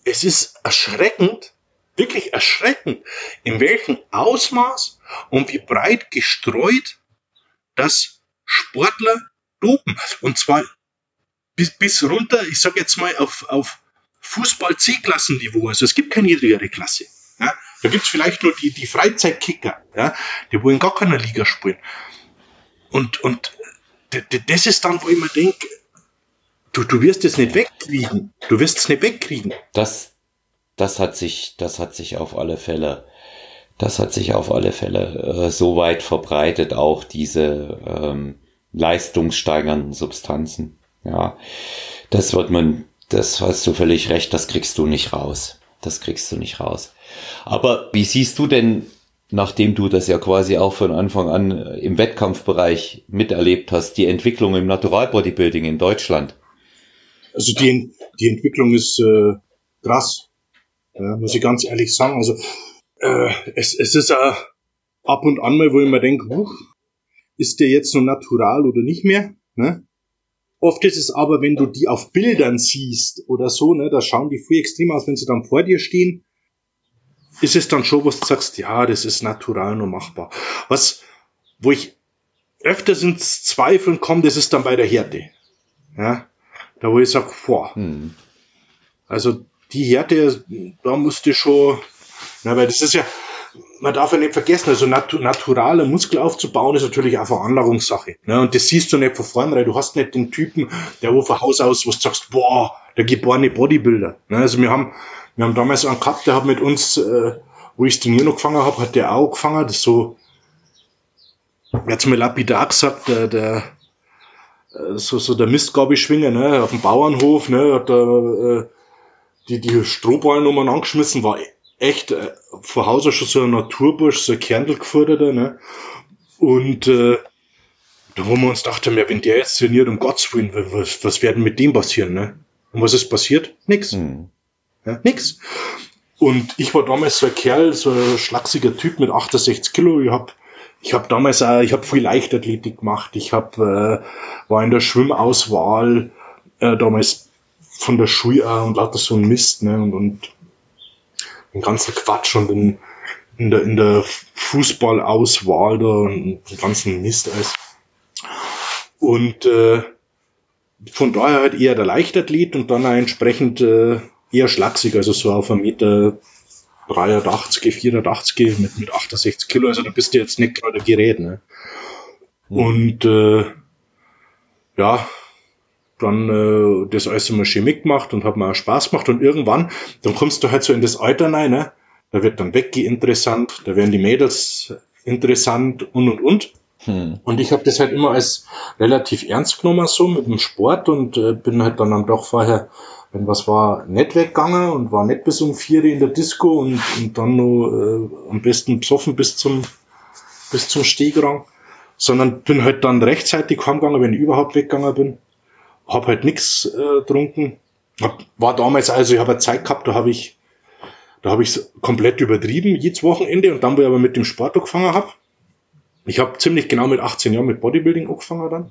es ist erschreckend, wirklich erschreckend, in welchem Ausmaß und wie breit gestreut das Sportler dopen. Und zwar bis, bis runter, ich sag jetzt mal, auf, auf Fußball C-Klassenniveau. Also es gibt keine niedrigere Klasse. Ja? Da gibt's vielleicht nur die, die Freizeitkicker, ja? die wollen gar keiner Liga spielen. Und, und das ist dann, wo ich mir denke, du, du wirst es nicht wegkriegen. Du wirst es nicht wegkriegen. Das, das hat sich, das hat sich auf alle Fälle, das hat sich auf alle Fälle äh, so weit verbreitet, auch diese ähm, leistungssteigernden Substanzen. Ja, das wird man, das hast du völlig recht, das kriegst du nicht raus. Das kriegst du nicht raus. Aber wie siehst du denn, nachdem du das ja quasi auch von Anfang an im Wettkampfbereich miterlebt hast, die Entwicklung im Naturalbodybuilding in Deutschland? Also die, die Entwicklung ist äh, krass, ja, muss ich ganz ehrlich sagen. Also äh, es, es ist äh, ab und an mal, wo ich mir denke, ist der jetzt so natural oder nicht mehr? Ne? Oft ist es aber, wenn du die auf Bildern siehst oder so, ne, da schauen die viel extrem aus, wenn sie dann vor dir stehen ist es dann schon, was du sagst, ja, das ist natural nur machbar. Was, wo ich öfters ins Zweifeln komme, das ist dann bei der Härte. Ja, da wo ich sage, boah, hm. also die Härte, da musst du schon, na, weil das ist ja, man darf ja nicht vergessen, also natu naturale Muskel aufzubauen ist natürlich auch Veranlagungssache. Ne? Und das siehst du nicht von vornherein. Du hast nicht den Typen, der wo von Haus aus, wo du sagst, boah, der geborene Bodybuilder. Ne? Also wir haben, wir haben damals einen gehabt, der hat mit uns, äh, wo ich Turnier noch gefangen habe, hat der auch gefangen. Das ist so jetzt mal lapidar gesagt, der, der äh, so, so der Mistgabelschwinger, ne, auf dem Bauernhof, ne, hat da äh, die, die Strohballen um angeschmissen, war echt äh, von Haus aus schon so ein Naturbursch, so ein Kerndl geforderter, ne. Und äh, da wo wir uns dachten, ja, wenn der jetzt trainiert, um Gottes Willen, was, was werden mit dem passieren, ne? Und was ist passiert? Nix. Mhm. Ja, nix. Und ich war damals so ein Kerl, so ein schlachsiger Typ mit 68 Kilo. Ich hab ich hab damals auch, ich hab viel Leichtathletik gemacht. Ich hab, äh, war in der Schwimmauswahl äh, damals von der Schule und lauter so ein Mist, ne? Und, und den ganzen Quatsch und in, in der, in der Fußballauswahl da und den ganzen Mist alles. Und äh, von daher halt eher der Leichtathlet und dann entsprechend äh, eher schlaksig, also so auf einem Meter 83, 84 mit, mit 68 Kilo, also da bist du jetzt nicht gerade Gerät, ne? Mhm. Und äh, ja, dann äh, das alles immer schön mitgemacht und hat mir auch Spaß gemacht und irgendwann, dann kommst du halt so in das Alter rein, ne? Da wird dann Wegge interessant, da werden die Mädels interessant und und und. Hm. Und ich habe das halt immer als relativ ernst genommen, so mit dem Sport und äh, bin halt dann am Tag vorher, wenn was war, nicht weggegangen und war nicht bis um vier in der Disco und, und dann nur äh, am besten besoffen bis zum, bis zum Stegrang, sondern bin halt dann rechtzeitig heimgegangen, wenn ich überhaupt weggegangen bin. Hab halt nix äh, getrunken. Hab, war damals also, ich habe eine Zeit gehabt, da habe ich da habe ich komplett übertrieben, jedes Wochenende und dann, wo ich aber mit dem Sport angefangen habe, ich habe ziemlich genau mit 18 Jahren mit Bodybuilding angefangen dann.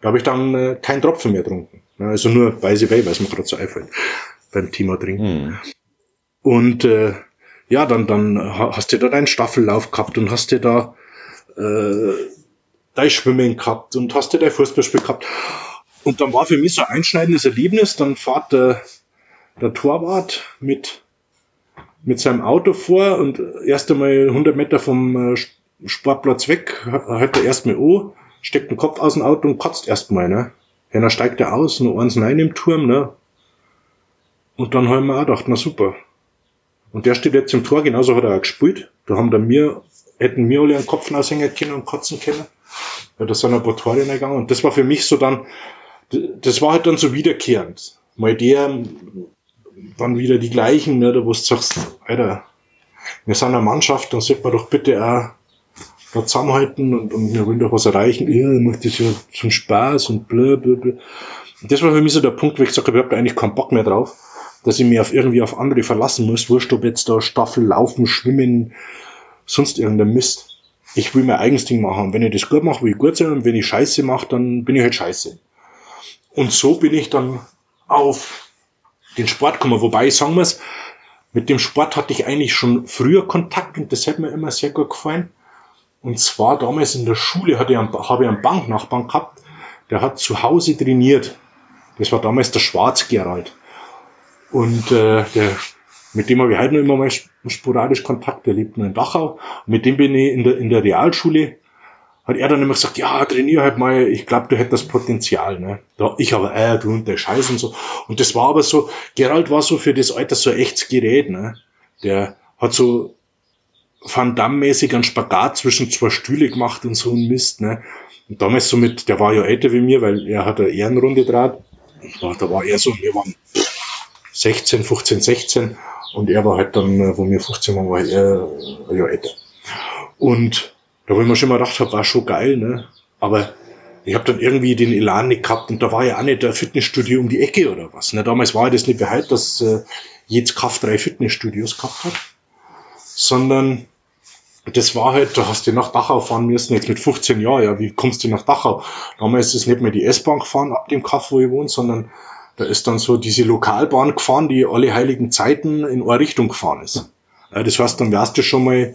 Da habe ich dann äh, keinen Tropfen mehr getrunken. Also nur weiße Wei, weil es mir gerade so einfällt beim Thema Trinken. Hm. Und äh, ja, dann, dann hast du da deinen Staffellauf gehabt und hast du da äh, dein Schwimmen gehabt und hast du dein Fußballspiel gehabt. Und dann war für mich so ein einschneidendes Erlebnis, dann fährt der, der Torwart mit, mit seinem Auto vor und erst einmal 100 Meter vom äh, Sportplatz weg, hört er erstmal an, steckt den Kopf aus dem Auto und kotzt erstmal, ne? Ja, dann steigt er aus, nur eins rein im Turm, ne? Und dann haben wir auch gedacht, na super. Und der steht jetzt im Tor, genauso hat er auch gespielt. Da haben da mir, hätten wir alle einen Kopf aushängen können und kotzen können. Ja, da sind ein paar Tore gegangen. Und das war für mich so dann, das war halt dann so wiederkehrend. Mal der, dann wieder die gleichen, ne, da wo du sagst, Alter, wir sind eine Mannschaft, dann sollte man doch bitte auch da zusammenhalten und, und wir wollen doch was erreichen. Ja, ich mache das ja zum Spaß und bla bla bla. Das war für mich so der Punkt, wo ich gesagt habe, ich habe da eigentlich keinen Bock mehr drauf, dass ich mich auf irgendwie auf andere verlassen muss. Wurscht, ob jetzt da Staffel, Laufen, Schwimmen, sonst irgendein Mist. Ich will mein eigenes Ding machen. Wenn ich das gut mache, will ich gut sein. Und wenn ich Scheiße mache, dann bin ich halt Scheiße. Und so bin ich dann auf den Sport gekommen. Wobei sagen muss, mit dem Sport hatte ich eigentlich schon früher Kontakt und das hat mir immer sehr gut gefallen. Und zwar damals in der Schule hatte ich einen, habe ich einen Banknachbarn gehabt, der hat zu Hause trainiert. Das war damals der Schwarz-Gerald. Und äh, der, mit dem habe ich heute noch immer mal sporadisch Kontakt, der lebt nur in Dachau. Mit dem bin ich in der, in der Realschule, hat er dann immer gesagt, ja, trainier halt mal, ich glaube, du hättest Potenzial. Ne? Da, ich aber, äh, du und der Scheiß und so. Und das war aber so, Gerald war so für das Alter so ein echtes Gerät. Ne? Der hat so Van Damme-mäßig einen Spagat zwischen zwei Stühle gemacht und so ein Mist, ne. Und damals so mit, der war ja älter wie mir, weil er hat eine Ehrenrunde draht. Da war er so, wir waren 16, 15, 16 und er war halt dann, wo wir 15 waren, war er ein Jahr älter. Und da wo ich mir schon mal gedacht habe, war schon geil, ne. Aber ich habe dann irgendwie den Elan nicht gehabt und da war ja auch nicht der Fitnessstudio um die Ecke oder was. Ne? Damals war das nicht heute, dass äh, jedes Kaff drei Fitnessstudios gehabt hat sondern das war halt, da hast du nach Dachau fahren müssen, jetzt mit 15 Jahren, ja, wie kommst du nach Dachau? Damals ist es nicht mehr die S-Bahn gefahren ab dem Kaff, wo ich wohne, sondern da ist dann so diese Lokalbahn gefahren, die alle heiligen Zeiten in eine Richtung gefahren ist. Ja, das heißt, dann wärst du schon mal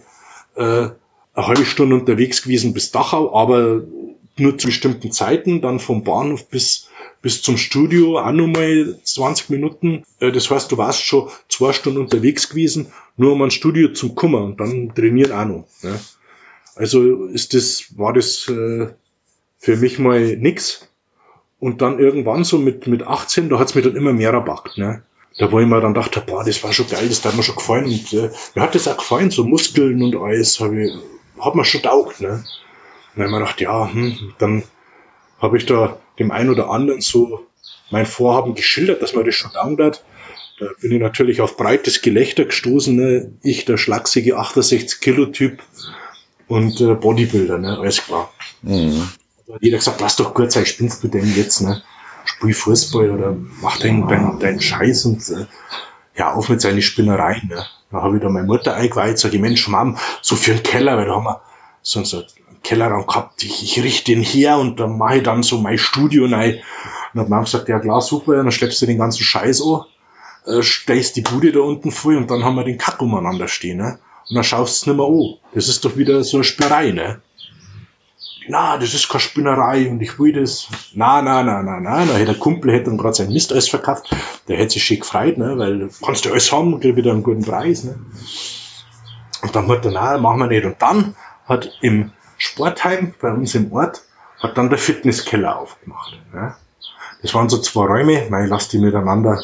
äh, eine halbe Stunde unterwegs gewesen bis Dachau, aber nur zu bestimmten Zeiten, dann vom Bahnhof bis bis zum Studio auch nochmal 20 Minuten. Äh, das heißt, du warst schon zwei Stunden unterwegs gewesen, nur um ein Studio zum Kummer und dann trainieren auch noch. Ne? Also ist das, war das äh, für mich mal nix. Und dann irgendwann so mit, mit 18, da hat's mir dann immer mehr erbackt, ne? Da wo ich mir dann dachte, boah, das war schon geil, das hat mir schon gefallen. Und äh, mir hat das auch gefallen, so Muskeln und alles, hab ich, hat mir schon taugt, ne? dann habe ich mir gedacht, ja, hm, dann habe ich da dem einen oder anderen so mein Vorhaben geschildert, dass man das schon down hat. Da bin ich natürlich auf breites Gelächter gestoßen. Ne? Ich, der schlachsige 68 Kilo Typ und äh, Bodybuilder, ne? alles klar. Mhm. Jeder gesagt, lass doch kurz sein, spinnst du denn jetzt, ne? Spiel Fußball oder mach deinen dein, dein Scheiß und äh, ja, auf mit seinen Spinnereien. Ne? Da habe ich da meine Mutter eingeweiht, sage ich, Mensch, Mom, so für einen Keller, weil da haben wir so, einen Kellerraum gehabt, ich, ich richte den her und dann mache ich dann so mein Studio rein. Und hat Mom gesagt, ja klar, super, dann schleppst du den ganzen Scheiß an, äh, stellst die Bude da unten voll und dann haben wir den Kack umeinander stehen. Ne? Und dann schaust du es nicht mehr an. Das ist doch wieder so eine Spinnerei, ne? Na, das ist keine Spinnerei und ich will das. Na, na, na, na, na. Da hätte der Kumpel hätte dann gerade sein Mist alles verkauft. Der hätte sich schick gefreut, ne, weil kannst du alles haben und kriegst wieder einen guten Preis, ne. Und dann hat er, na, machen wir nicht. Und dann hat im Sportheim bei uns im Ort, hat dann der Fitnesskeller aufgemacht, ne. Das waren so zwei Räume, nein, lass die miteinander.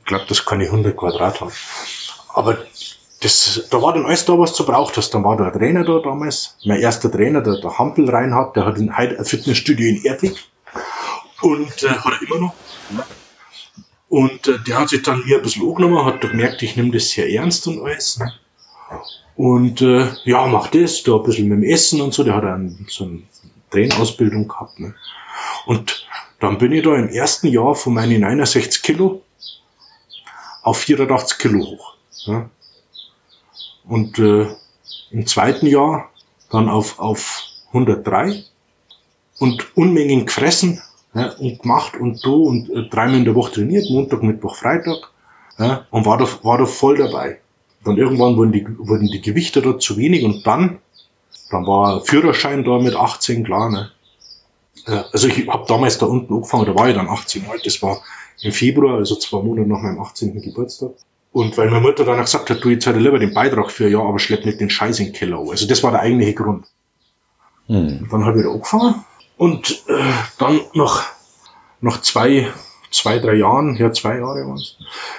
Ich glaube, das kann ich 100 Quadrat haben. Aber das, da war dann alles da, was du braucht hast. Dann war da ein Trainer da damals, mein erster Trainer, der, der Hampel Reinhardt, der hat in, heute ein Fitnessstudio in Erdwig und äh, hat er immer noch. Und äh, der hat sich dann hier ein bisschen angenommen, hat gemerkt, ich nehme das sehr ernst und alles. Ne? Und äh, ja, mach das, da ein bisschen mit dem Essen und so, der hat dann so eine Trainausbildung gehabt. Ne? Und dann bin ich da im ersten Jahr von meinen 69 Kilo auf 84 Kilo hoch. Ne? Und äh, im zweiten Jahr dann auf, auf 103 und Unmengen gefressen ja, und gemacht und du und äh, dreimal in der Woche trainiert, Montag, Mittwoch, Freitag ja, und war da, war da voll dabei. Dann irgendwann wurden die, wurden die Gewichte dort zu wenig und dann, dann war Führerschein da mit 18, klar, ne? Also ich habe damals da unten angefangen, da war ich dann 18 alt, das war im Februar, also zwei Monate nach meinem 18. Geburtstag. Und weil meine Mutter dann auch gesagt hat, du jetzt halt lieber den Beitrag für, ja, aber schlepp nicht den Scheiß in den Keller Also das war der eigentliche Grund. Mhm. Dann habe ich da angefangen und äh, dann noch, noch zwei, zwei, drei Jahren, ja zwei Jahre waren es,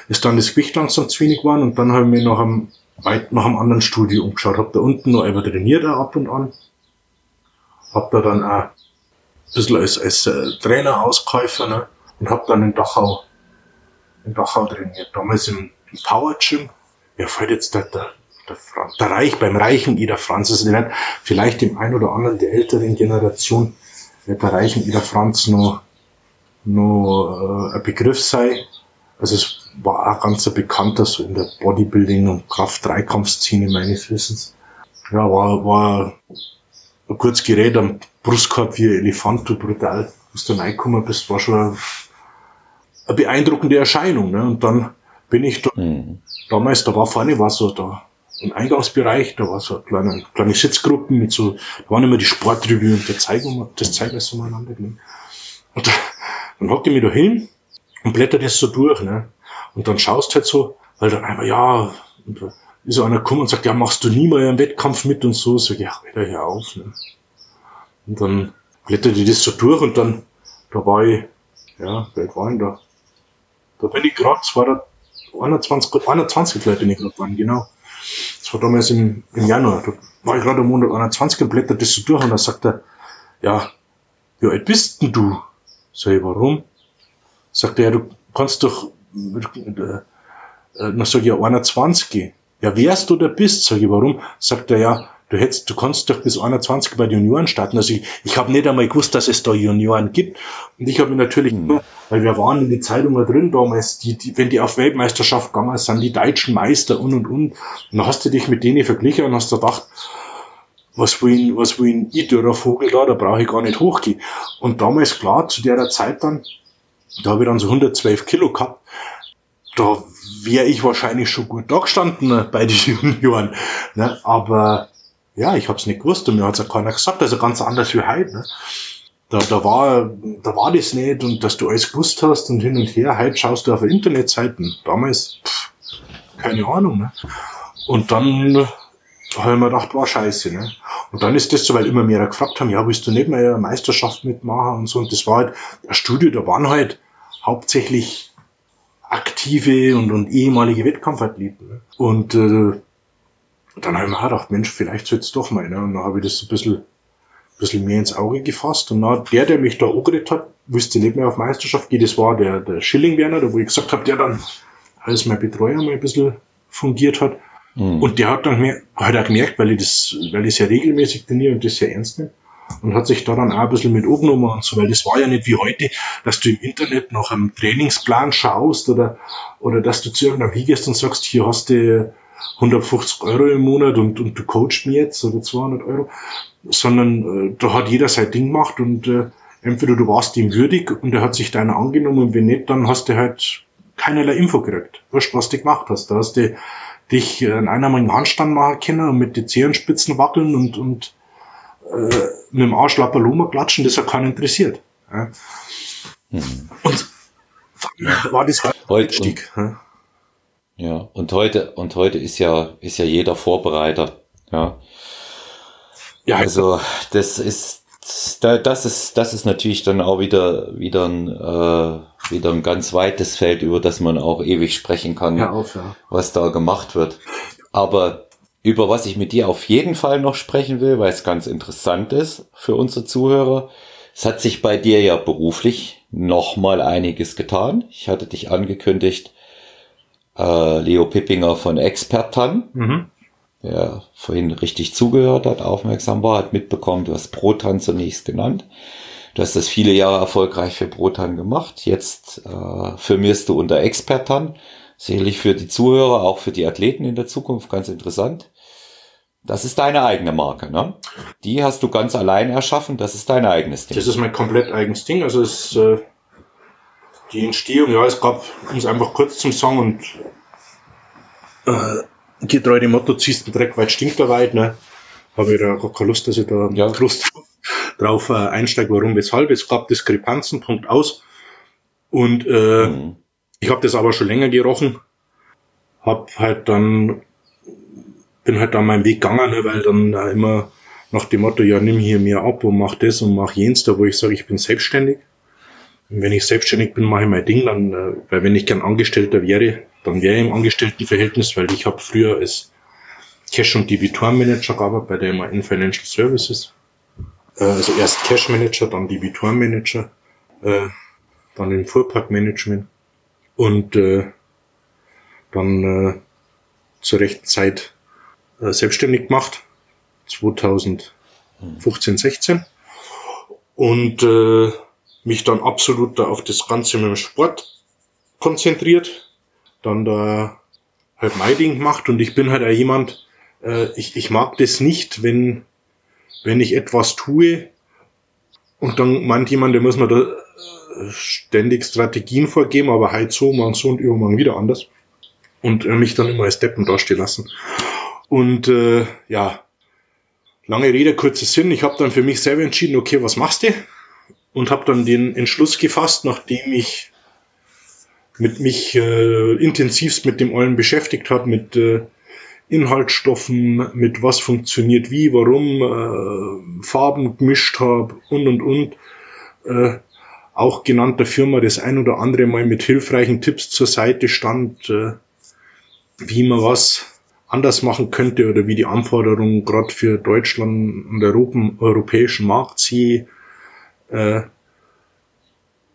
ist dann das Gewicht langsam zu wenig geworden und dann habe ich mir nach einem, weit nach einem anderen Studio umgeschaut, habe da unten noch einmal trainiert auch ab und an, habe da dann auch ein bisschen als, als äh, Trainer ausgeholfen ne? und habe dann in Dachau, in Dachau trainiert, damals im Power Gym. Mir fällt jetzt der, der, der, der Reich, beim reichen Ida Franz, nicht, vielleicht dem ein oder anderen der älteren Generation wird der reichen Ida Franz noch, noch äh, ein Begriff sei. Also es war auch ganz ein bekannter so in der Bodybuilding- und Kraft-Dreikampfszene meines Wissens. Ja, war, war ein kurzes Gerät am Brustkorb wie ein Elefant, du brutal. Bis du reingekommen bist, war schon eine beeindruckende Erscheinung. Ne? Und dann bin ich da, mhm. damals, da war vorne, war so da im Eingangsbereich, da war so eine kleine, kleine Sitzgruppen mit so, da waren immer die Sportrevue und der Zeigung, das Zeugnis so miteinander gelegen. Und da, dann hockt ich mich da hin und blättert das so durch, ne. Und dann schaust halt so, weil dann einmal, ja, und da ist so einer gekommen und sagt, ja, machst du nie mal einen Wettkampf mit und so, sag ich, ja, wieder hier auf, ne. Und dann blättert ich das so durch und dann, da war ich, ja, wer war denn da? Da bin ich gerade, es war da 21, 21 Leute bin ich gerade dran, genau. Das war damals im, im Januar. Da war ich gerade am Monat 21 und blättert das so durch und dann sagt er, ja, wie alt bist denn du? Sag ich, warum? Sagt er, ja, du kannst doch, äh, äh, dann sag ich, ja, 21. Ja, wärst du oder bist? Sag ich, warum? Sagt er, ja, du hättest, du kannst doch bis 21 bei den Junioren starten. Also ich, ich habe nicht einmal gewusst, dass es da Junioren gibt. Und ich habe mir natürlich nur, weil wir waren in die Zeitungen drin damals, die, die, wenn die auf Weltmeisterschaft gegangen sind, die deutschen Meister und und und. Und dann hast du dich mit denen verglichen und hast gedacht, was will, was will ich, der Vogel da, da brauche ich gar nicht hochgehen. Und damals, klar, zu der Zeit dann, da habe ich dann so 112 Kilo gehabt, da wäre ich wahrscheinlich schon gut da gestanden bei den (laughs) Junioren. Ne? Aber ja, ich hab's nicht gewusst und mir hat's ja keiner gesagt, also ganz anders wie heute. Ne? Da, da, war, da war das nicht und dass du alles gewusst hast und hin und her. Heute schaust du auf Internetseiten. Damals, pff, keine Ahnung. Ne? Und dann habe ich mir gedacht, war scheiße. Ne? Und dann ist das so, weil immer mehr gefragt haben, ja, willst du nicht mehr eine Meisterschaft mitmachen und so. Und das war halt ein Studio, da waren halt hauptsächlich aktive und, und ehemalige Wettkampfathleten. Ne? Und äh, und dann habe ich mir gedacht, Mensch, vielleicht soll es doch mal. Ne? Und dann habe ich das so ein bisschen bisschen mehr ins Auge gefasst. Und dann der, der mich da angeredet hat, wusste nicht mehr auf Meisterschaft geht, das war der, der Schilling-Werner, da wo ich gesagt habe, der dann als mein Betreuer mal ein bisschen fungiert hat. Mhm. Und der hat dann mehr, hat auch gemerkt, weil ich das, weil ich es ja regelmäßig trainiere und das sehr ernst nehme. Und hat sich da dann auch ein bisschen mit angenommen und so, weil das war ja nicht wie heute, dass du im Internet nach einem Trainingsplan schaust oder, oder dass du zu irgendeinem hingehst und sagst, hier hast du 150 Euro im Monat und, und du coachst mir jetzt oder 200 Euro, sondern äh, da hat jeder sein Ding gemacht und äh, entweder du warst ihm würdig und er hat sich deiner angenommen und wenn nicht, dann hast du halt keinerlei Info gekriegt. Wurscht, was du gemacht hast. Da hast du dich einer einmaligen Handstand machen können und mit den Zehenspitzen wackeln und, und äh, mit dem Arsch Lapaloma klatschen, das hat keinen interessiert. Ja. Hm. Und war das heute Einstieg. Und, ja, und heute, und heute ist ja, ist ja jeder Vorbereiter. Ja. Ja, also das ist, das ist, das ist natürlich dann auch wieder, wieder ein, äh, wieder ein ganz weites Feld, über das man auch ewig sprechen kann, auf, ja. was da gemacht wird. Aber über was ich mit dir auf jeden Fall noch sprechen will, weil es ganz interessant ist für unsere Zuhörer. Es hat sich bei dir ja beruflich noch mal einiges getan. Ich hatte dich angekündigt, äh, Leo Pippinger von Expertan, mhm. der vorhin richtig zugehört hat, aufmerksam war, hat mitbekommen, du hast Protan zunächst genannt. Du hast das viele Jahre erfolgreich für Protan gemacht. Jetzt äh, firmierst du unter Expertan. Sicherlich für die Zuhörer, auch für die Athleten in der Zukunft ganz interessant. Das ist deine eigene Marke, ne? Die hast du ganz allein erschaffen, das ist dein eigenes Ding. Das ist mein komplett eigenes Ding. Also es, äh, die Entstehung, ja, es gab, um es einfach kurz zum Sagen und äh, getreu dem Motto, ziehst den Dreck weit, stinkt er weit, ne? Habe ich da gar keine Lust, dass ich da ja. Lust drauf äh, einsteige, warum, weshalb. Es gab Diskrepanzen, Punkt aus. Und äh, mhm. ich habe das aber schon länger gerochen. Hab halt dann bin halt da meinen Weg gegangen, ne, weil dann äh, immer nach dem Motto, ja, nimm hier mir ab und mach das und mach jenes, da wo ich sage, ich bin selbstständig. Wenn ich selbstständig bin, mache ich mein Ding, dann, äh, weil wenn ich gern Angestellter wäre, dann wäre ich im Angestelltenverhältnis, weil ich habe früher als Cash- und Debitorenmanager gearbeitet bei der MAN Financial Services. Äh, also erst Cash Manager, dann Debitorenmanager, äh, dann im Fuhrparkmanagement und äh, dann äh, zur rechten Zeit äh, selbstständig gemacht, 2015, 16. Und äh, mich dann absolut da auf das Ganze mit dem Sport konzentriert, dann da halt mein Ding gemacht und ich bin halt auch jemand, äh, ich, ich mag das nicht, wenn, wenn ich etwas tue und dann meint jemand, der muss mir da äh, ständig Strategien vorgeben, aber halt so, morgen so und übermorgen wieder anders und äh, mich dann immer als Deppen dastehen lassen. Und äh, ja, lange Rede, kurzer Sinn. Ich habe dann für mich selber entschieden, okay, was machst du? Und habe dann den Entschluss gefasst, nachdem ich mit mich äh, intensivst mit dem allen beschäftigt habe, mit äh, Inhaltsstoffen, mit was funktioniert wie, warum, äh, Farben gemischt habe und und und. Äh, auch genannt der Firma das ein oder andere Mal mit hilfreichen Tipps zur Seite stand, äh, wie man was anders machen könnte oder wie die Anforderungen gerade für Deutschland und Europa, europäischen Markt sehe äh,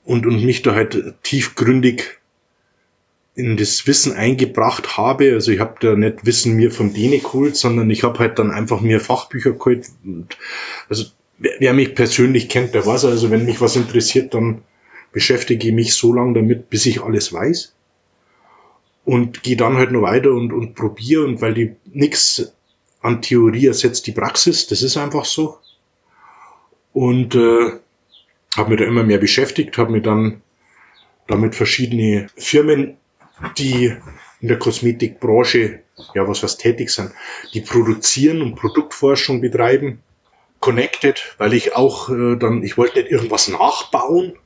und, und mich da halt tiefgründig in das Wissen eingebracht habe. Also ich habe da nicht Wissen mir von denen geholt, sondern ich habe halt dann einfach mir Fachbücher geholt. Und also wer, wer mich persönlich kennt, der weiß also, wenn mich was interessiert, dann beschäftige ich mich so lange damit, bis ich alles weiß und gehe dann halt noch weiter und, und probiere und weil die nix an Theorie ersetzt die Praxis, das ist einfach so. Und äh, habe mich da immer mehr beschäftigt, habe mir dann damit verschiedene Firmen, die in der Kosmetikbranche, ja, was was tätig sind, die produzieren und Produktforschung betreiben, connected, weil ich auch äh, dann, ich wollte nicht irgendwas nachbauen,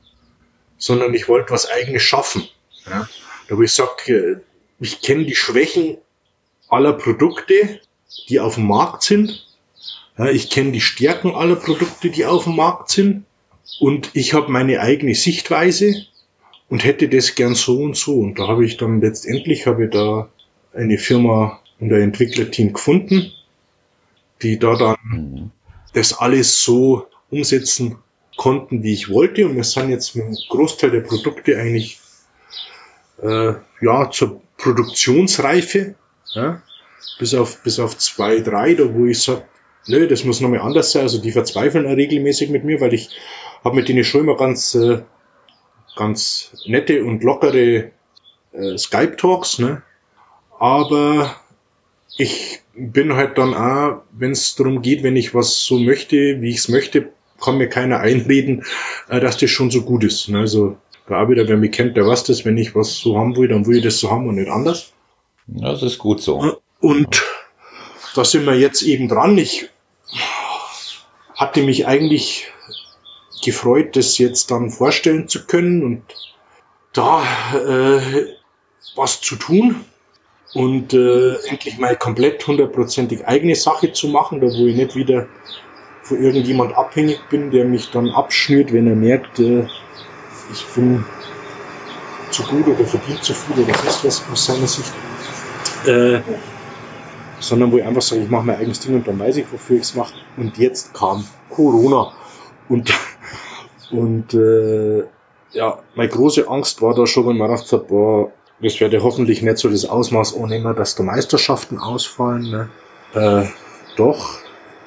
sondern ich wollte was eigenes schaffen. Ja. Da wo ich sage, äh, ich kenne die Schwächen aller Produkte, die auf dem Markt sind. Ja, ich kenne die Stärken aller Produkte, die auf dem Markt sind. Und ich habe meine eigene Sichtweise und hätte das gern so und so. Und da habe ich dann letztendlich habe ich da eine Firma und ein Entwicklerteam gefunden, die da dann mhm. das alles so umsetzen konnten, wie ich wollte. Und wir sind jetzt mit einem Großteil der Produkte eigentlich äh, ja zur Produktionsreife, ja, bis auf bis auf zwei, drei, da wo ich sage, nö, das muss nochmal anders sein. Also die verzweifeln regelmäßig mit mir, weil ich habe mit denen schon immer ganz äh, ganz nette und lockere äh, Skype-Talks, ne? Aber ich bin halt dann auch, wenn es darum geht, wenn ich was so möchte, wie ich es möchte, kann mir keiner (laughs) einreden, äh, dass das schon so gut ist. Ne? Also da auch wieder, wer mich kennt, der weiß das, wenn ich was so haben will, dann will ich das so haben und nicht anders. Das ist gut so. Und da sind wir jetzt eben dran. Ich hatte mich eigentlich gefreut, das jetzt dann vorstellen zu können und da äh, was zu tun und äh, endlich mal komplett hundertprozentig eigene Sache zu machen, da wo ich nicht wieder von irgendjemand abhängig bin, der mich dann abschnürt, wenn er merkt, äh, ich bin zu gut oder verdient zu viel oder sonst was aus seiner Sicht. Äh, sondern wo ich einfach sage, ich mache mein eigenes Ding und dann weiß ich, wofür ich es mache. Und jetzt kam Corona. Und, und äh, ja, meine große Angst war da schon, wenn man gedacht hat, boah, das werde hoffentlich nicht so das Ausmaß ohne dass da Meisterschaften ausfallen. Ne? Äh, doch,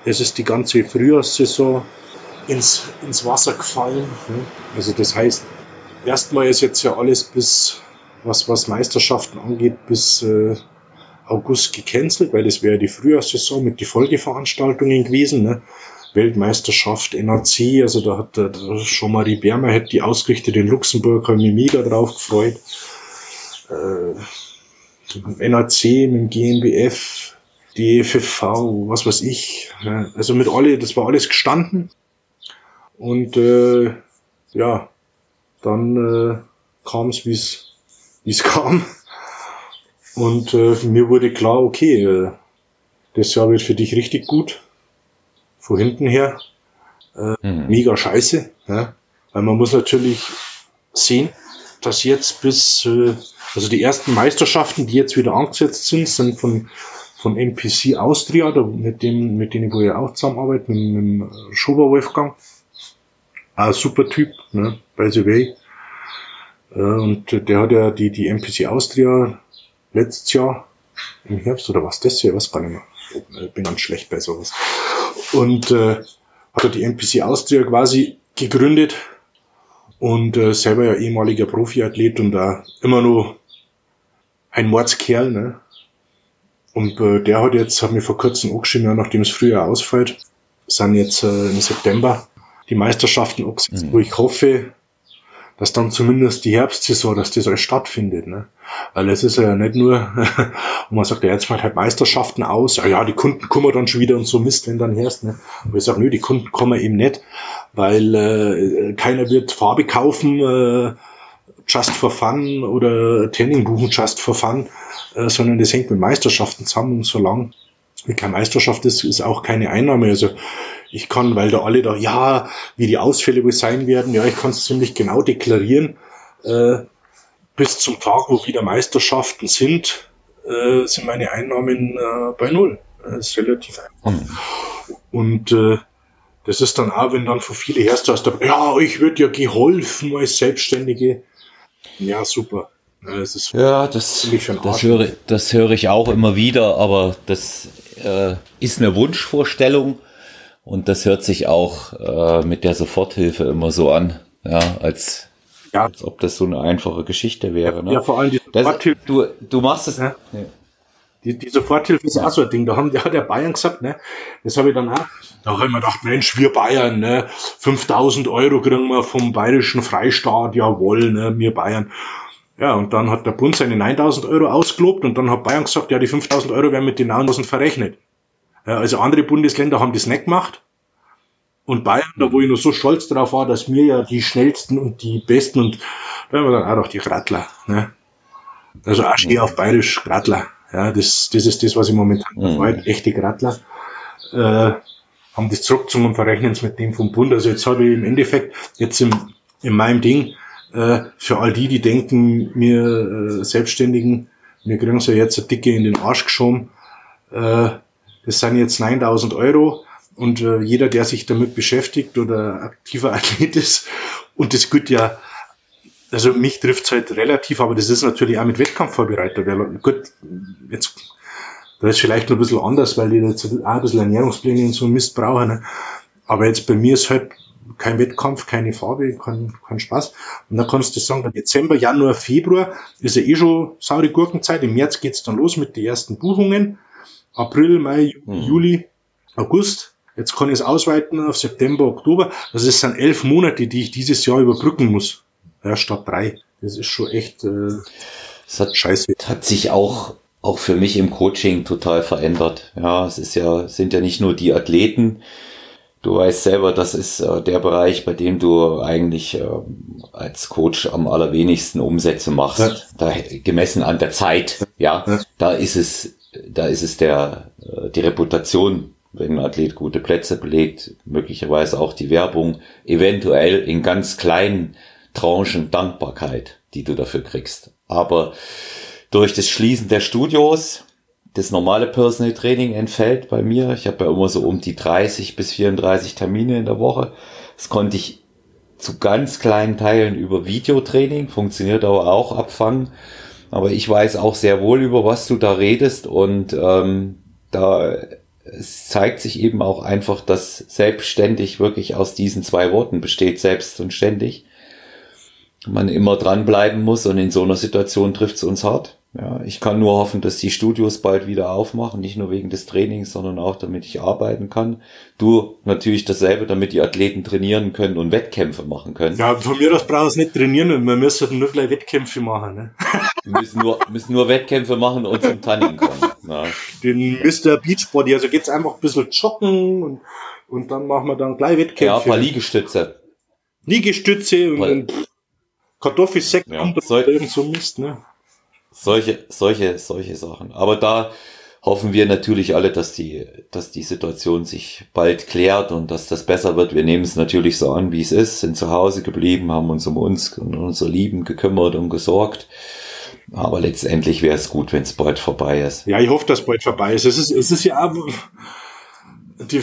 es ist die ganze Frühjahrssaison ins, ins Wasser gefallen. Ne? Also das heißt, erstmal ist jetzt ja alles bis, was, was Meisterschaften angeht, bis äh, August gecancelt, weil das wäre die Frühjahrssaison mit die Folgeveranstaltungen gewesen. Ne? Weltmeisterschaft, NAC, also da hat der die Bermer hat die ausgerichtet in Luxemburg, habe mich mega drauf gefreut äh, NAC, mit dem GmbF, DFV, was weiß ich. Also mit alle, das war alles gestanden. Und äh, ja, dann äh, kam es, wie es (laughs) kam. Und äh, mir wurde klar, okay, äh, das Jahr wird für dich richtig gut. Von hinten her. Äh, mhm. Mega scheiße. Ja? Weil man muss natürlich sehen, dass jetzt bis, äh, also die ersten Meisterschaften, die jetzt wieder angesetzt sind, sind von, von NPC Austria, da, mit dem, mit denen ich ja auch zusammenarbeite, mit, mit dem Schober Wolfgang. Ein super Typ, ne, by the way. Äh, und der hat ja die, die NPC Austria letztes Jahr im Herbst oder was das hier, was gar nicht mehr. Ich bin ganz schlecht bei sowas. Und äh, hat die NPC Austria quasi gegründet und äh, selber ja ehemaliger Profiathlet und da immer nur ein Mordskerl, ne? Und äh, der hat jetzt, hat mir vor kurzem angeschrieben, ja, nachdem es früher ausfällt, sind jetzt äh, im September die Meisterschaften angesetzt, mhm. wo ich hoffe, dass dann zumindest die Herbstsaison, dass das alles stattfindet. Ne? Weil es ist ja nicht nur, (laughs) wo man sagt, ja, jetzt fällt halt Meisterschaften aus, ja, ja, die Kunden kommen dann schon wieder und so Mist, wenn dann herrscht. Ne? Aber ich sage, nö, die Kunden kommen eben nicht, weil äh, keiner wird Farbe kaufen, äh, just for fun oder Training buchen just for fun, äh, sondern das hängt mit Meisterschaften zusammen und solange wie keine Meisterschaft ist, ist auch keine Einnahme. Also ich kann, weil da alle da, ja, wie die Ausfälle wohl sein werden, ja, ich kann es ziemlich genau deklarieren. Äh, bis zum Tag, wo wieder Meisterschaften sind, äh, sind meine Einnahmen äh, bei null. Das ist relativ einfach. Mhm. Und äh, das ist dann auch, wenn dann von viele Hersteller aus ja, ich würde ja geholfen als Selbstständige. Ja, super. Das ist ja, das, das, höre, das höre ich auch immer wieder, aber das äh, ist eine Wunschvorstellung und das hört sich auch äh, mit der Soforthilfe immer so an, ja, als, ja. als ob das so eine einfache Geschichte wäre. Ne? Ja, vor allem die Soforthilfe. Du, du machst es. Ja. Ja. Die, die Soforthilfe ist auch so ein Ding. Da haben ja der Bayern gesagt, ne? Das habe ich dann auch. Da habe ich mir gedacht, Mensch, wir Bayern, ne? 5000 Euro kriegen wir vom bayerischen Freistaat, jawohl, ne? Wir Bayern. Ja, und dann hat der Bund seine 9000 Euro ausgelobt und dann hat Bayern gesagt, ja, die 5000 Euro werden mit den 9000 verrechnet. Also andere Bundesländer haben das nicht gemacht. Und Bayern, da wo ich noch so stolz drauf war, dass wir ja die schnellsten und die besten und da haben wir dann auch noch die Grattler. Ne? Also auch stehe auf bayerisch Grattler. Ja, das, das ist das, was ich momentan mhm. freut. Echte Grattler. Äh, haben das zurückgezogen und verrechnen es mit dem vom Bund. Also jetzt habe ich im Endeffekt jetzt im, in meinem Ding äh, für all die, die denken, mir äh, Selbstständigen, mir kriegen sie jetzt eine Dicke in den Arsch geschoben. Äh, das sind jetzt 9000 Euro. Und äh, jeder, der sich damit beschäftigt oder aktiver (laughs) Athlet ist, und das gilt ja, also mich trifft es halt relativ, aber das ist natürlich auch mit Wettkampfvorbereiter. Gut, jetzt da ist vielleicht noch ein bisschen anders, weil die jetzt auch ein bisschen Ernährungspläne und so Mist brauchen. Ne? Aber jetzt bei mir ist halt kein Wettkampf, keine Farbe, kein, kein Spaß. Und dann kannst du sagen, Dezember, Januar, Februar ist ja eh schon saure Gurkenzeit. Im März geht's dann los mit den ersten Buchungen. April, Mai, mhm. Juli, August. Jetzt kann ich es ausweiten auf September, Oktober. Also es sind elf Monate, die ich dieses Jahr überbrücken muss. Ja, statt drei. Das ist schon echt äh, das hat, scheiße. Hat sich auch, auch für mich im Coaching total verändert. Ja, es ist ja, sind ja nicht nur die Athleten, Du weißt selber, das ist äh, der Bereich, bei dem du eigentlich äh, als Coach am allerwenigsten Umsätze machst. Ja. Da, gemessen an der Zeit, ja, ja, da ist es, da ist es der, äh, die Reputation, wenn ein Athlet gute Plätze belegt, möglicherweise auch die Werbung, eventuell in ganz kleinen Tranchen Dankbarkeit, die du dafür kriegst. Aber durch das Schließen der Studios, das normale Personal Training entfällt bei mir. Ich habe ja immer so um die 30 bis 34 Termine in der Woche. Das konnte ich zu ganz kleinen Teilen über Videotraining, funktioniert aber auch abfangen. Aber ich weiß auch sehr wohl, über was du da redest und ähm, da zeigt sich eben auch einfach, dass selbstständig wirklich aus diesen zwei Worten besteht, selbst und ständig. Man immer dranbleiben muss und in so einer Situation trifft es uns hart. Ja, ich kann nur hoffen, dass die Studios bald wieder aufmachen, nicht nur wegen des Trainings, sondern auch damit ich arbeiten kann. Du natürlich dasselbe, damit die Athleten trainieren können und Wettkämpfe machen können. Ja, von mir aus brauchen wir nicht trainieren, wir müssen nur gleich Wettkämpfe machen. Ne? (laughs) Wir müssen nur, müssen nur Wettkämpfe machen und zum Tanning kommen. Ja. Den Mr. Beachbody, also geht's einfach ein bisschen joggen und, und dann machen wir dann gleich Wettkämpfe. Ja, ein paar Liegestütze. Liegestütze und, und Kartoffelsäcke ja, und irgend so Mist, ne? Solche, solche, solche Sachen. Aber da hoffen wir natürlich alle, dass die, dass die Situation sich bald klärt und dass das besser wird. Wir nehmen es natürlich so an, wie es ist, sind zu Hause geblieben, haben uns um uns und unsere Lieben gekümmert und gesorgt. Aber letztendlich wäre es gut, wenn es bald vorbei ist. Ja, ich hoffe, dass bald vorbei ist. Es ist, es ist ja, die,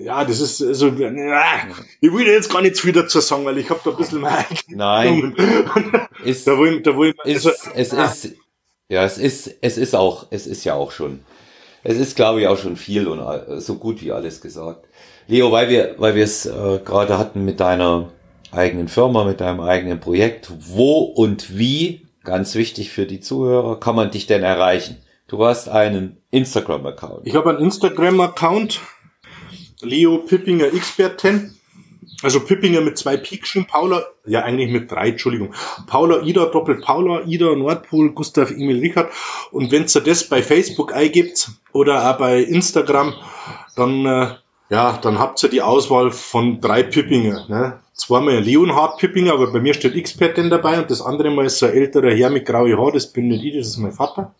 ja, das ist so, also, ich will jetzt gar nicht viel dazu sagen, weil ich habe da ein bisschen mehr Nein. ist, da will, da will, ist, also, es ja. ist, ja, es ist, es ist auch, es ist ja auch schon, es ist, glaube ich, auch schon viel und so gut wie alles gesagt. Leo, weil wir, weil wir es äh, gerade hatten mit deiner eigenen Firma, mit deinem eigenen Projekt, wo und wie, ganz wichtig für die Zuhörer, kann man dich denn erreichen? Du hast einen Instagram-Account. Ich habe einen Instagram-Account Leo Pippinger Experten. Also Pippinger mit zwei Pikschen, Paula, ja eigentlich mit drei, Entschuldigung. Paula, Ida, Doppelt Paula, Ida, Nordpol, Gustav, Emil, Richard. Und wenn ihr das bei Facebook eingibt oder auch bei Instagram, dann, äh, ja, dann habt ihr die Auswahl von drei Pippinger. Ne? Zweimal Leonhard Pippinger, aber bei mir steht Expertin dabei und das andere Mal ist so ein älterer Herr mit graue Haar, das bin nicht ich, das ist mein Vater.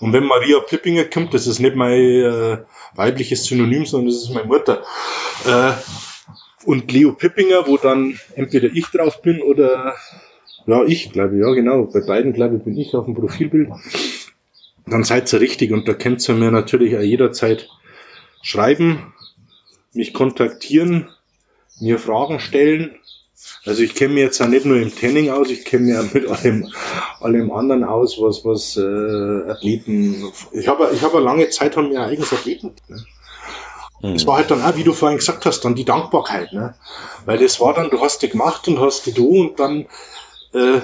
Und wenn Maria Pippinger kommt, das ist nicht mein äh, weibliches Synonym, sondern das ist meine Mutter. Äh, und Leo Pippinger, wo dann entweder ich drauf bin oder ja, ich glaube, ja genau, bei beiden glaube ich bin ich auf dem Profilbild. Dann seid ihr richtig und da könnt ihr mir natürlich auch jederzeit schreiben, mich kontaktieren, mir Fragen stellen also ich kenne mich jetzt auch nicht nur im Tanning aus, ich kenne mich auch mit allem, allem anderen aus, was, was äh, Athleten. Ich habe ich habe lange Zeit haben wir eigenes Athleten. Ne? Mhm. Das war halt dann auch, wie du vorhin gesagt hast, dann die Dankbarkeit, ne? Weil das war dann, du hast die gemacht und hast die du und dann äh,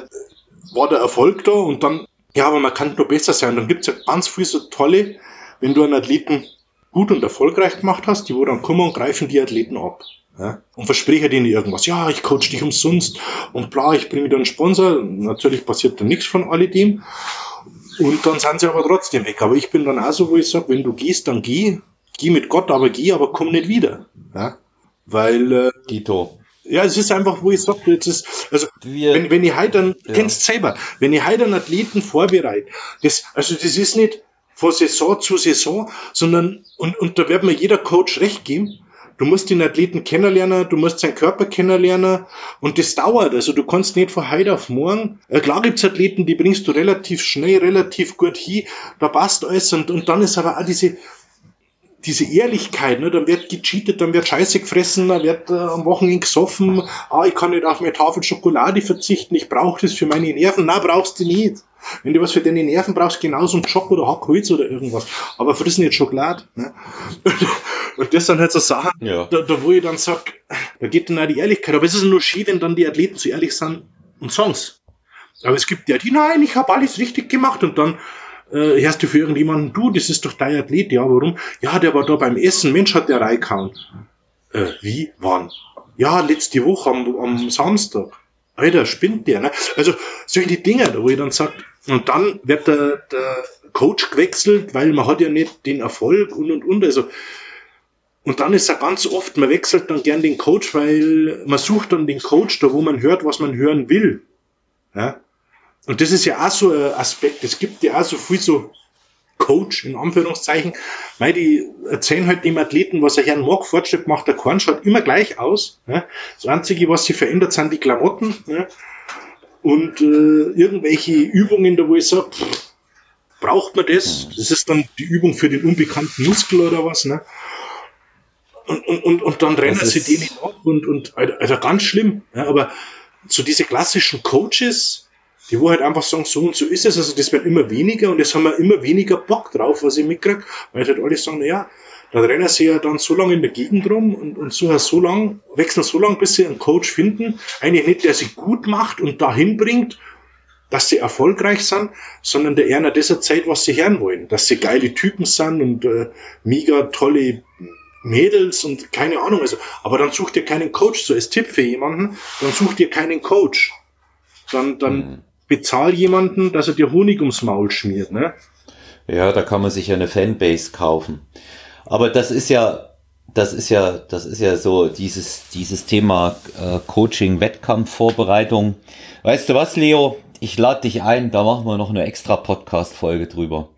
war der Erfolg da und dann, ja, aber man kann nur besser sein. Dann gibt's ja ganz viel so tolle, wenn du einen Athleten gut und erfolgreich gemacht hast, die wo dann kommen und greifen die Athleten ab. Ja? Und verspreche denen irgendwas. Ja, ich coach dich umsonst und bla, ich bringe wieder einen Sponsor. Natürlich passiert dann nichts von alledem. Und dann sind sie aber trotzdem weg. Aber ich bin dann auch so, wo ich sage, wenn du gehst, dann geh. Geh mit Gott, aber geh, aber komm nicht wieder. Ja? Weil. Äh, Dito. Ja, es ist einfach, wo ich sage, jetzt ist, also, Wir, wenn, wenn ich heute dann, ja. kennst selber, wenn ich heute einen Athleten vorbereite, das, also, das ist nicht von Saison zu Saison, sondern, und, und da wird mir jeder Coach recht geben, Du musst den Athleten kennenlernen, du musst seinen Körper kennenlernen und das dauert. Also du kannst nicht von heute auf morgen. Äh, klar gibt's Athleten, die bringst du relativ schnell, relativ gut hin, da passt alles und, und dann ist aber auch diese, diese Ehrlichkeit, ne, dann wird gecheatet, dann wird Scheiße gefressen, dann wird äh, am Wochenende gesoffen, ah, ich kann nicht auf meine Tafel Schokolade verzichten, ich brauche das für meine Nerven. Na, brauchst du nicht. Wenn du was für deine Nerven brauchst, genauso ein Schock oder Hackholz oder irgendwas. Aber friss nicht Schokolade. Ne? (laughs) Und das sind halt so Sachen, ja. da, da wo ich dann sag, da geht dann auch die Ehrlichkeit. Aber es ist nur schön, wenn dann die Athleten zu ehrlich sind und Songs. Aber es gibt ja die, nein, ich habe alles richtig gemacht und dann äh, hörst du für irgendjemanden, du, das ist doch dein Athlet, ja, warum? Ja, der war da beim Essen, Mensch, hat der reingehauen. Äh, wie? Wann? Ja, letzte Woche am, am Samstag. Alter, spinnt der, ne? Also, solche Dinge, wo ich dann sag, und dann wird der, der Coach gewechselt, weil man hat ja nicht den Erfolg und und und, also, und dann ist er ganz oft, man wechselt dann gern den Coach, weil man sucht dann den Coach da, wo man hört, was man hören will. Ja? Und das ist ja auch so ein Aspekt. Es gibt ja auch so viel so Coach, in Anführungszeichen, weil die erzählen halt dem Athleten, was er Herrn mag, Fortschritt macht, der Korn schaut immer gleich aus. Ne? Das Einzige, was sich verändert, sind die Klamotten. Ne? Und äh, irgendwelche Übungen, da wo ich sage, braucht man das? Das ist dann die Übung für den unbekannten Muskel oder was. Ne? Und, und, und, und dann rennen sie den ab und, und also ganz schlimm. Ja? Aber so diese klassischen Coaches, die wo halt einfach sagen, so und so ist es, also das wird immer weniger und jetzt haben wir immer weniger Bock drauf, was ich mitkriege, weil halt alle sagen, naja, dann rennen sie ja dann so lange in der Gegend rum und, und so, so lang, wechseln so lange, bis sie einen Coach finden, eigentlich nicht, der sie gut macht und dahin bringt, dass sie erfolgreich sind, sondern der eher dieser Zeit, was sie hören wollen, dass sie geile Typen sind und äh, mega tolle Mädels und keine Ahnung, also, aber dann sucht ihr keinen Coach, so als Tipp für jemanden, dann sucht ihr keinen Coach. Dann, dann, mhm bezahl jemanden, dass er dir Honig ums Maul schmiert, ne? Ja, da kann man sich ja eine Fanbase kaufen. Aber das ist ja, das ist ja, das ist ja so dieses, dieses Thema äh, Coaching, Wettkampfvorbereitung. Weißt du was, Leo? Ich lade dich ein, da machen wir noch eine extra Podcast-Folge drüber.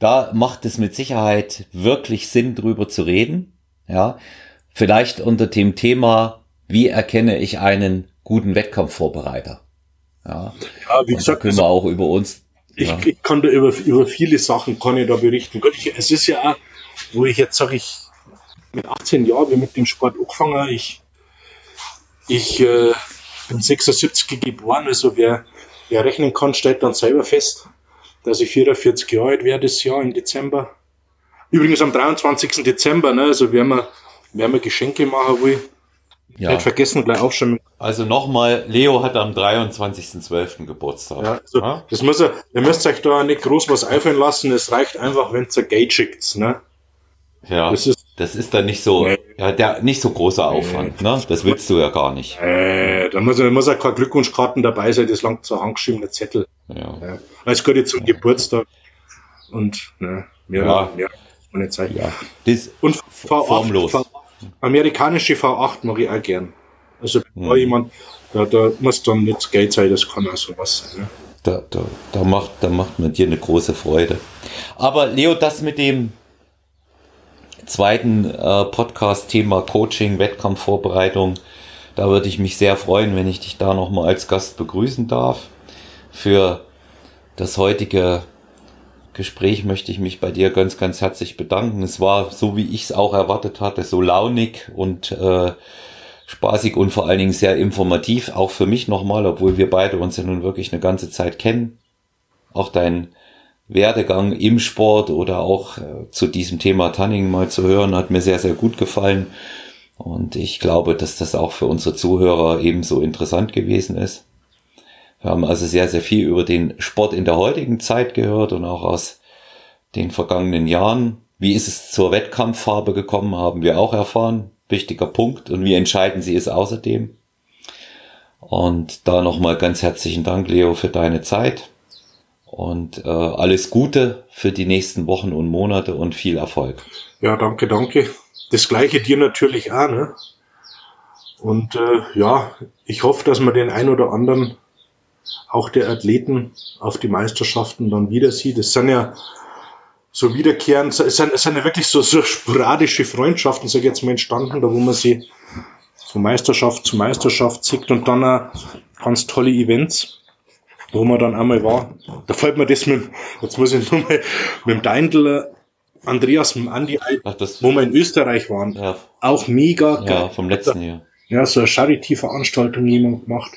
Da macht es mit Sicherheit wirklich Sinn, drüber zu reden. Ja, vielleicht unter dem Thema, wie erkenne ich einen guten Wettkampfvorbereiter? Ja, ja wie gesagt, können wir auch über uns. Ich, ja. ich kann da über, über viele Sachen kann ich da berichten. Gott, ich, es ist ja auch, wo ich jetzt sage, ich mit 18 Jahren bin mit dem Sport angefangen. Ich, ich äh, bin 76 geboren, also wer, wer rechnen kann, stellt dann selber fest, dass ich 44 Jahre alt werde das Jahr im Dezember. Übrigens am 23. Dezember, ne, also wer mir, wer mir Geschenke machen will, ja. Nicht vergessen, gleich auch schon. Also nochmal, Leo hat am 23.12. Geburtstag. Ja, also ja? Das muss er, ihr müsst euch da nicht groß was einfallen lassen, es reicht einfach, wenn ihr Gate schickt, ne? Ja, das ist, das ist dann nicht so, nee. ja, der, nicht so großer Aufwand, nee. ne? Das willst du ja gar nicht. Äh, da muss, muss ja kein Glückwunschkarten dabei sein, das langt zur handgeschriebene Zettel. Ja. ja. Als gerade zum ja. Geburtstag. Und, ne, mehr, ja. mehr, ohne Zeit. Ja. Das und formlos. V8, Amerikanische V8 mag ich auch gern. Also mhm. jemand, da, da muss dann nicht Geld sein, das kann auch sowas sein. Ne? Da, da, da, macht, da macht man dir eine große Freude. Aber Leo, das mit dem zweiten äh, Podcast-Thema Coaching, Wettkampfvorbereitung, da würde ich mich sehr freuen, wenn ich dich da nochmal als Gast begrüßen darf. Für das heutige Gespräch möchte ich mich bei dir ganz, ganz herzlich bedanken. Es war so, wie ich es auch erwartet hatte, so launig und äh, spaßig und vor allen Dingen sehr informativ, auch für mich nochmal, obwohl wir beide uns ja nun wirklich eine ganze Zeit kennen. Auch dein Werdegang im Sport oder auch äh, zu diesem Thema Tanning mal zu hören, hat mir sehr, sehr gut gefallen. Und ich glaube, dass das auch für unsere Zuhörer ebenso interessant gewesen ist. Wir haben also sehr, sehr viel über den Sport in der heutigen Zeit gehört und auch aus den vergangenen Jahren. Wie ist es zur Wettkampffarbe gekommen, haben wir auch erfahren. Wichtiger Punkt. Und wie entscheiden Sie es außerdem? Und da nochmal ganz herzlichen Dank, Leo, für deine Zeit. Und äh, alles Gute für die nächsten Wochen und Monate und viel Erfolg. Ja, danke, danke. Das gleiche dir natürlich auch. Ne? Und äh, ja, ich hoffe, dass wir den ein oder anderen auch der Athleten auf die Meisterschaften dann wieder sieht. Es sind ja so wiederkehrend, es sind, es sind ja wirklich so, so sporadische Freundschaften, sag ich jetzt mal, entstanden, da wo man sie von Meisterschaft zu Meisterschaft sieht und dann auch ganz tolle Events, wo man dann einmal war. Da fällt mir das mit, jetzt muss ich nur mal mit dem Deindl Andreas und Andi, Ach, das, wo wir in Österreich waren. ja, Auch mega ja, vom letzten Jahr. ja, so eine Charity-Veranstaltung jemand gemacht.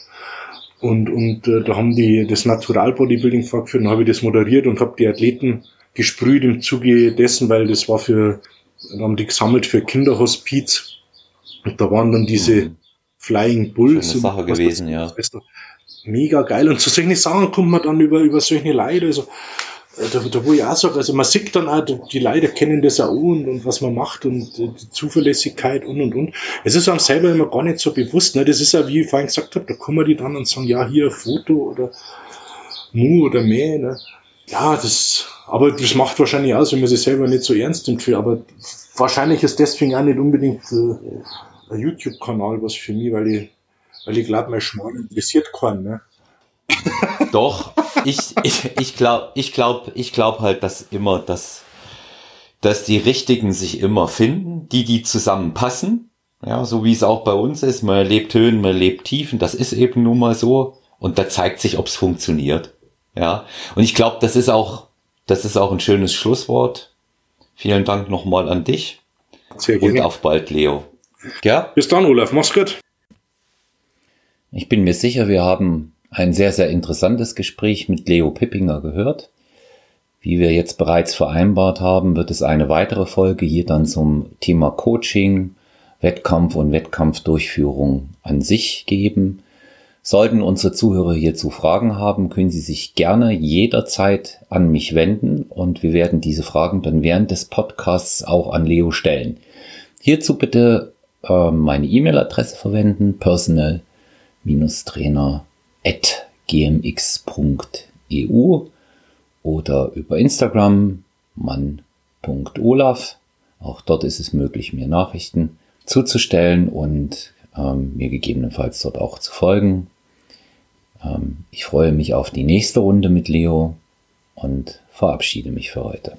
Und, und äh, da haben die das Natural Bodybuilding vorgeführt und habe ich das moderiert und habe die Athleten gesprüht im Zuge dessen, weil das war für, haben die gesammelt für Kinderhospiz. Und da waren dann diese Mhm. Flying Bulls. Schöne Sache gewesen, ja. Mega geil. Und zu solchen Sachen kommt man dann über, über solche Leute. Also, da, da wo ich auch sage, also man sieht dann auch, die Leute kennen das auch und, und was man macht und äh, die Zuverlässigkeit und und und. Es ist einem selber immer gar nicht so bewusst. Ne? Das ist ja, wie ich vorhin gesagt habe, da kommen die dann und sagen, ja, hier ein Foto oder Mu oder Mäh. Ne? Ja, das, aber das macht wahrscheinlich aus, wenn man sich selber nicht so ernst nimmt. Für, aber wahrscheinlich ist deswegen auch nicht unbedingt äh, ein YouTube-Kanal was für mich, weil ich, weil ich glaube, mein Schmarrn interessiert keinen. Ne? Doch, ich, ich, ich glaube, ich glaube, ich glaube halt, dass immer, dass, dass die Richtigen sich immer finden, die, die zusammenpassen. Ja, so wie es auch bei uns ist. Man erlebt Höhen, man erlebt Tiefen. Das ist eben nun mal so. Und da zeigt sich, ob es funktioniert. Ja. Und ich glaube, das ist auch, das ist auch ein schönes Schlusswort. Vielen Dank nochmal an dich. Sehr Und gerne. auf bald, Leo. Ja, Bis dann, Olaf. Mach's gut. Ich bin mir sicher, wir haben ein sehr, sehr interessantes Gespräch mit Leo Pippinger gehört. Wie wir jetzt bereits vereinbart haben, wird es eine weitere Folge hier dann zum Thema Coaching, Wettkampf und Wettkampfdurchführung an sich geben. Sollten unsere Zuhörer hierzu Fragen haben, können sie sich gerne jederzeit an mich wenden und wir werden diese Fragen dann während des Podcasts auch an Leo stellen. Hierzu bitte äh, meine E-Mail-Adresse verwenden, personal-trainer.gmx.eu oder über Instagram mann.olaf. Auch dort ist es möglich, mir Nachrichten zuzustellen und ähm, mir gegebenenfalls dort auch zu folgen. Ähm, ich freue mich auf die nächste Runde mit Leo und verabschiede mich für heute.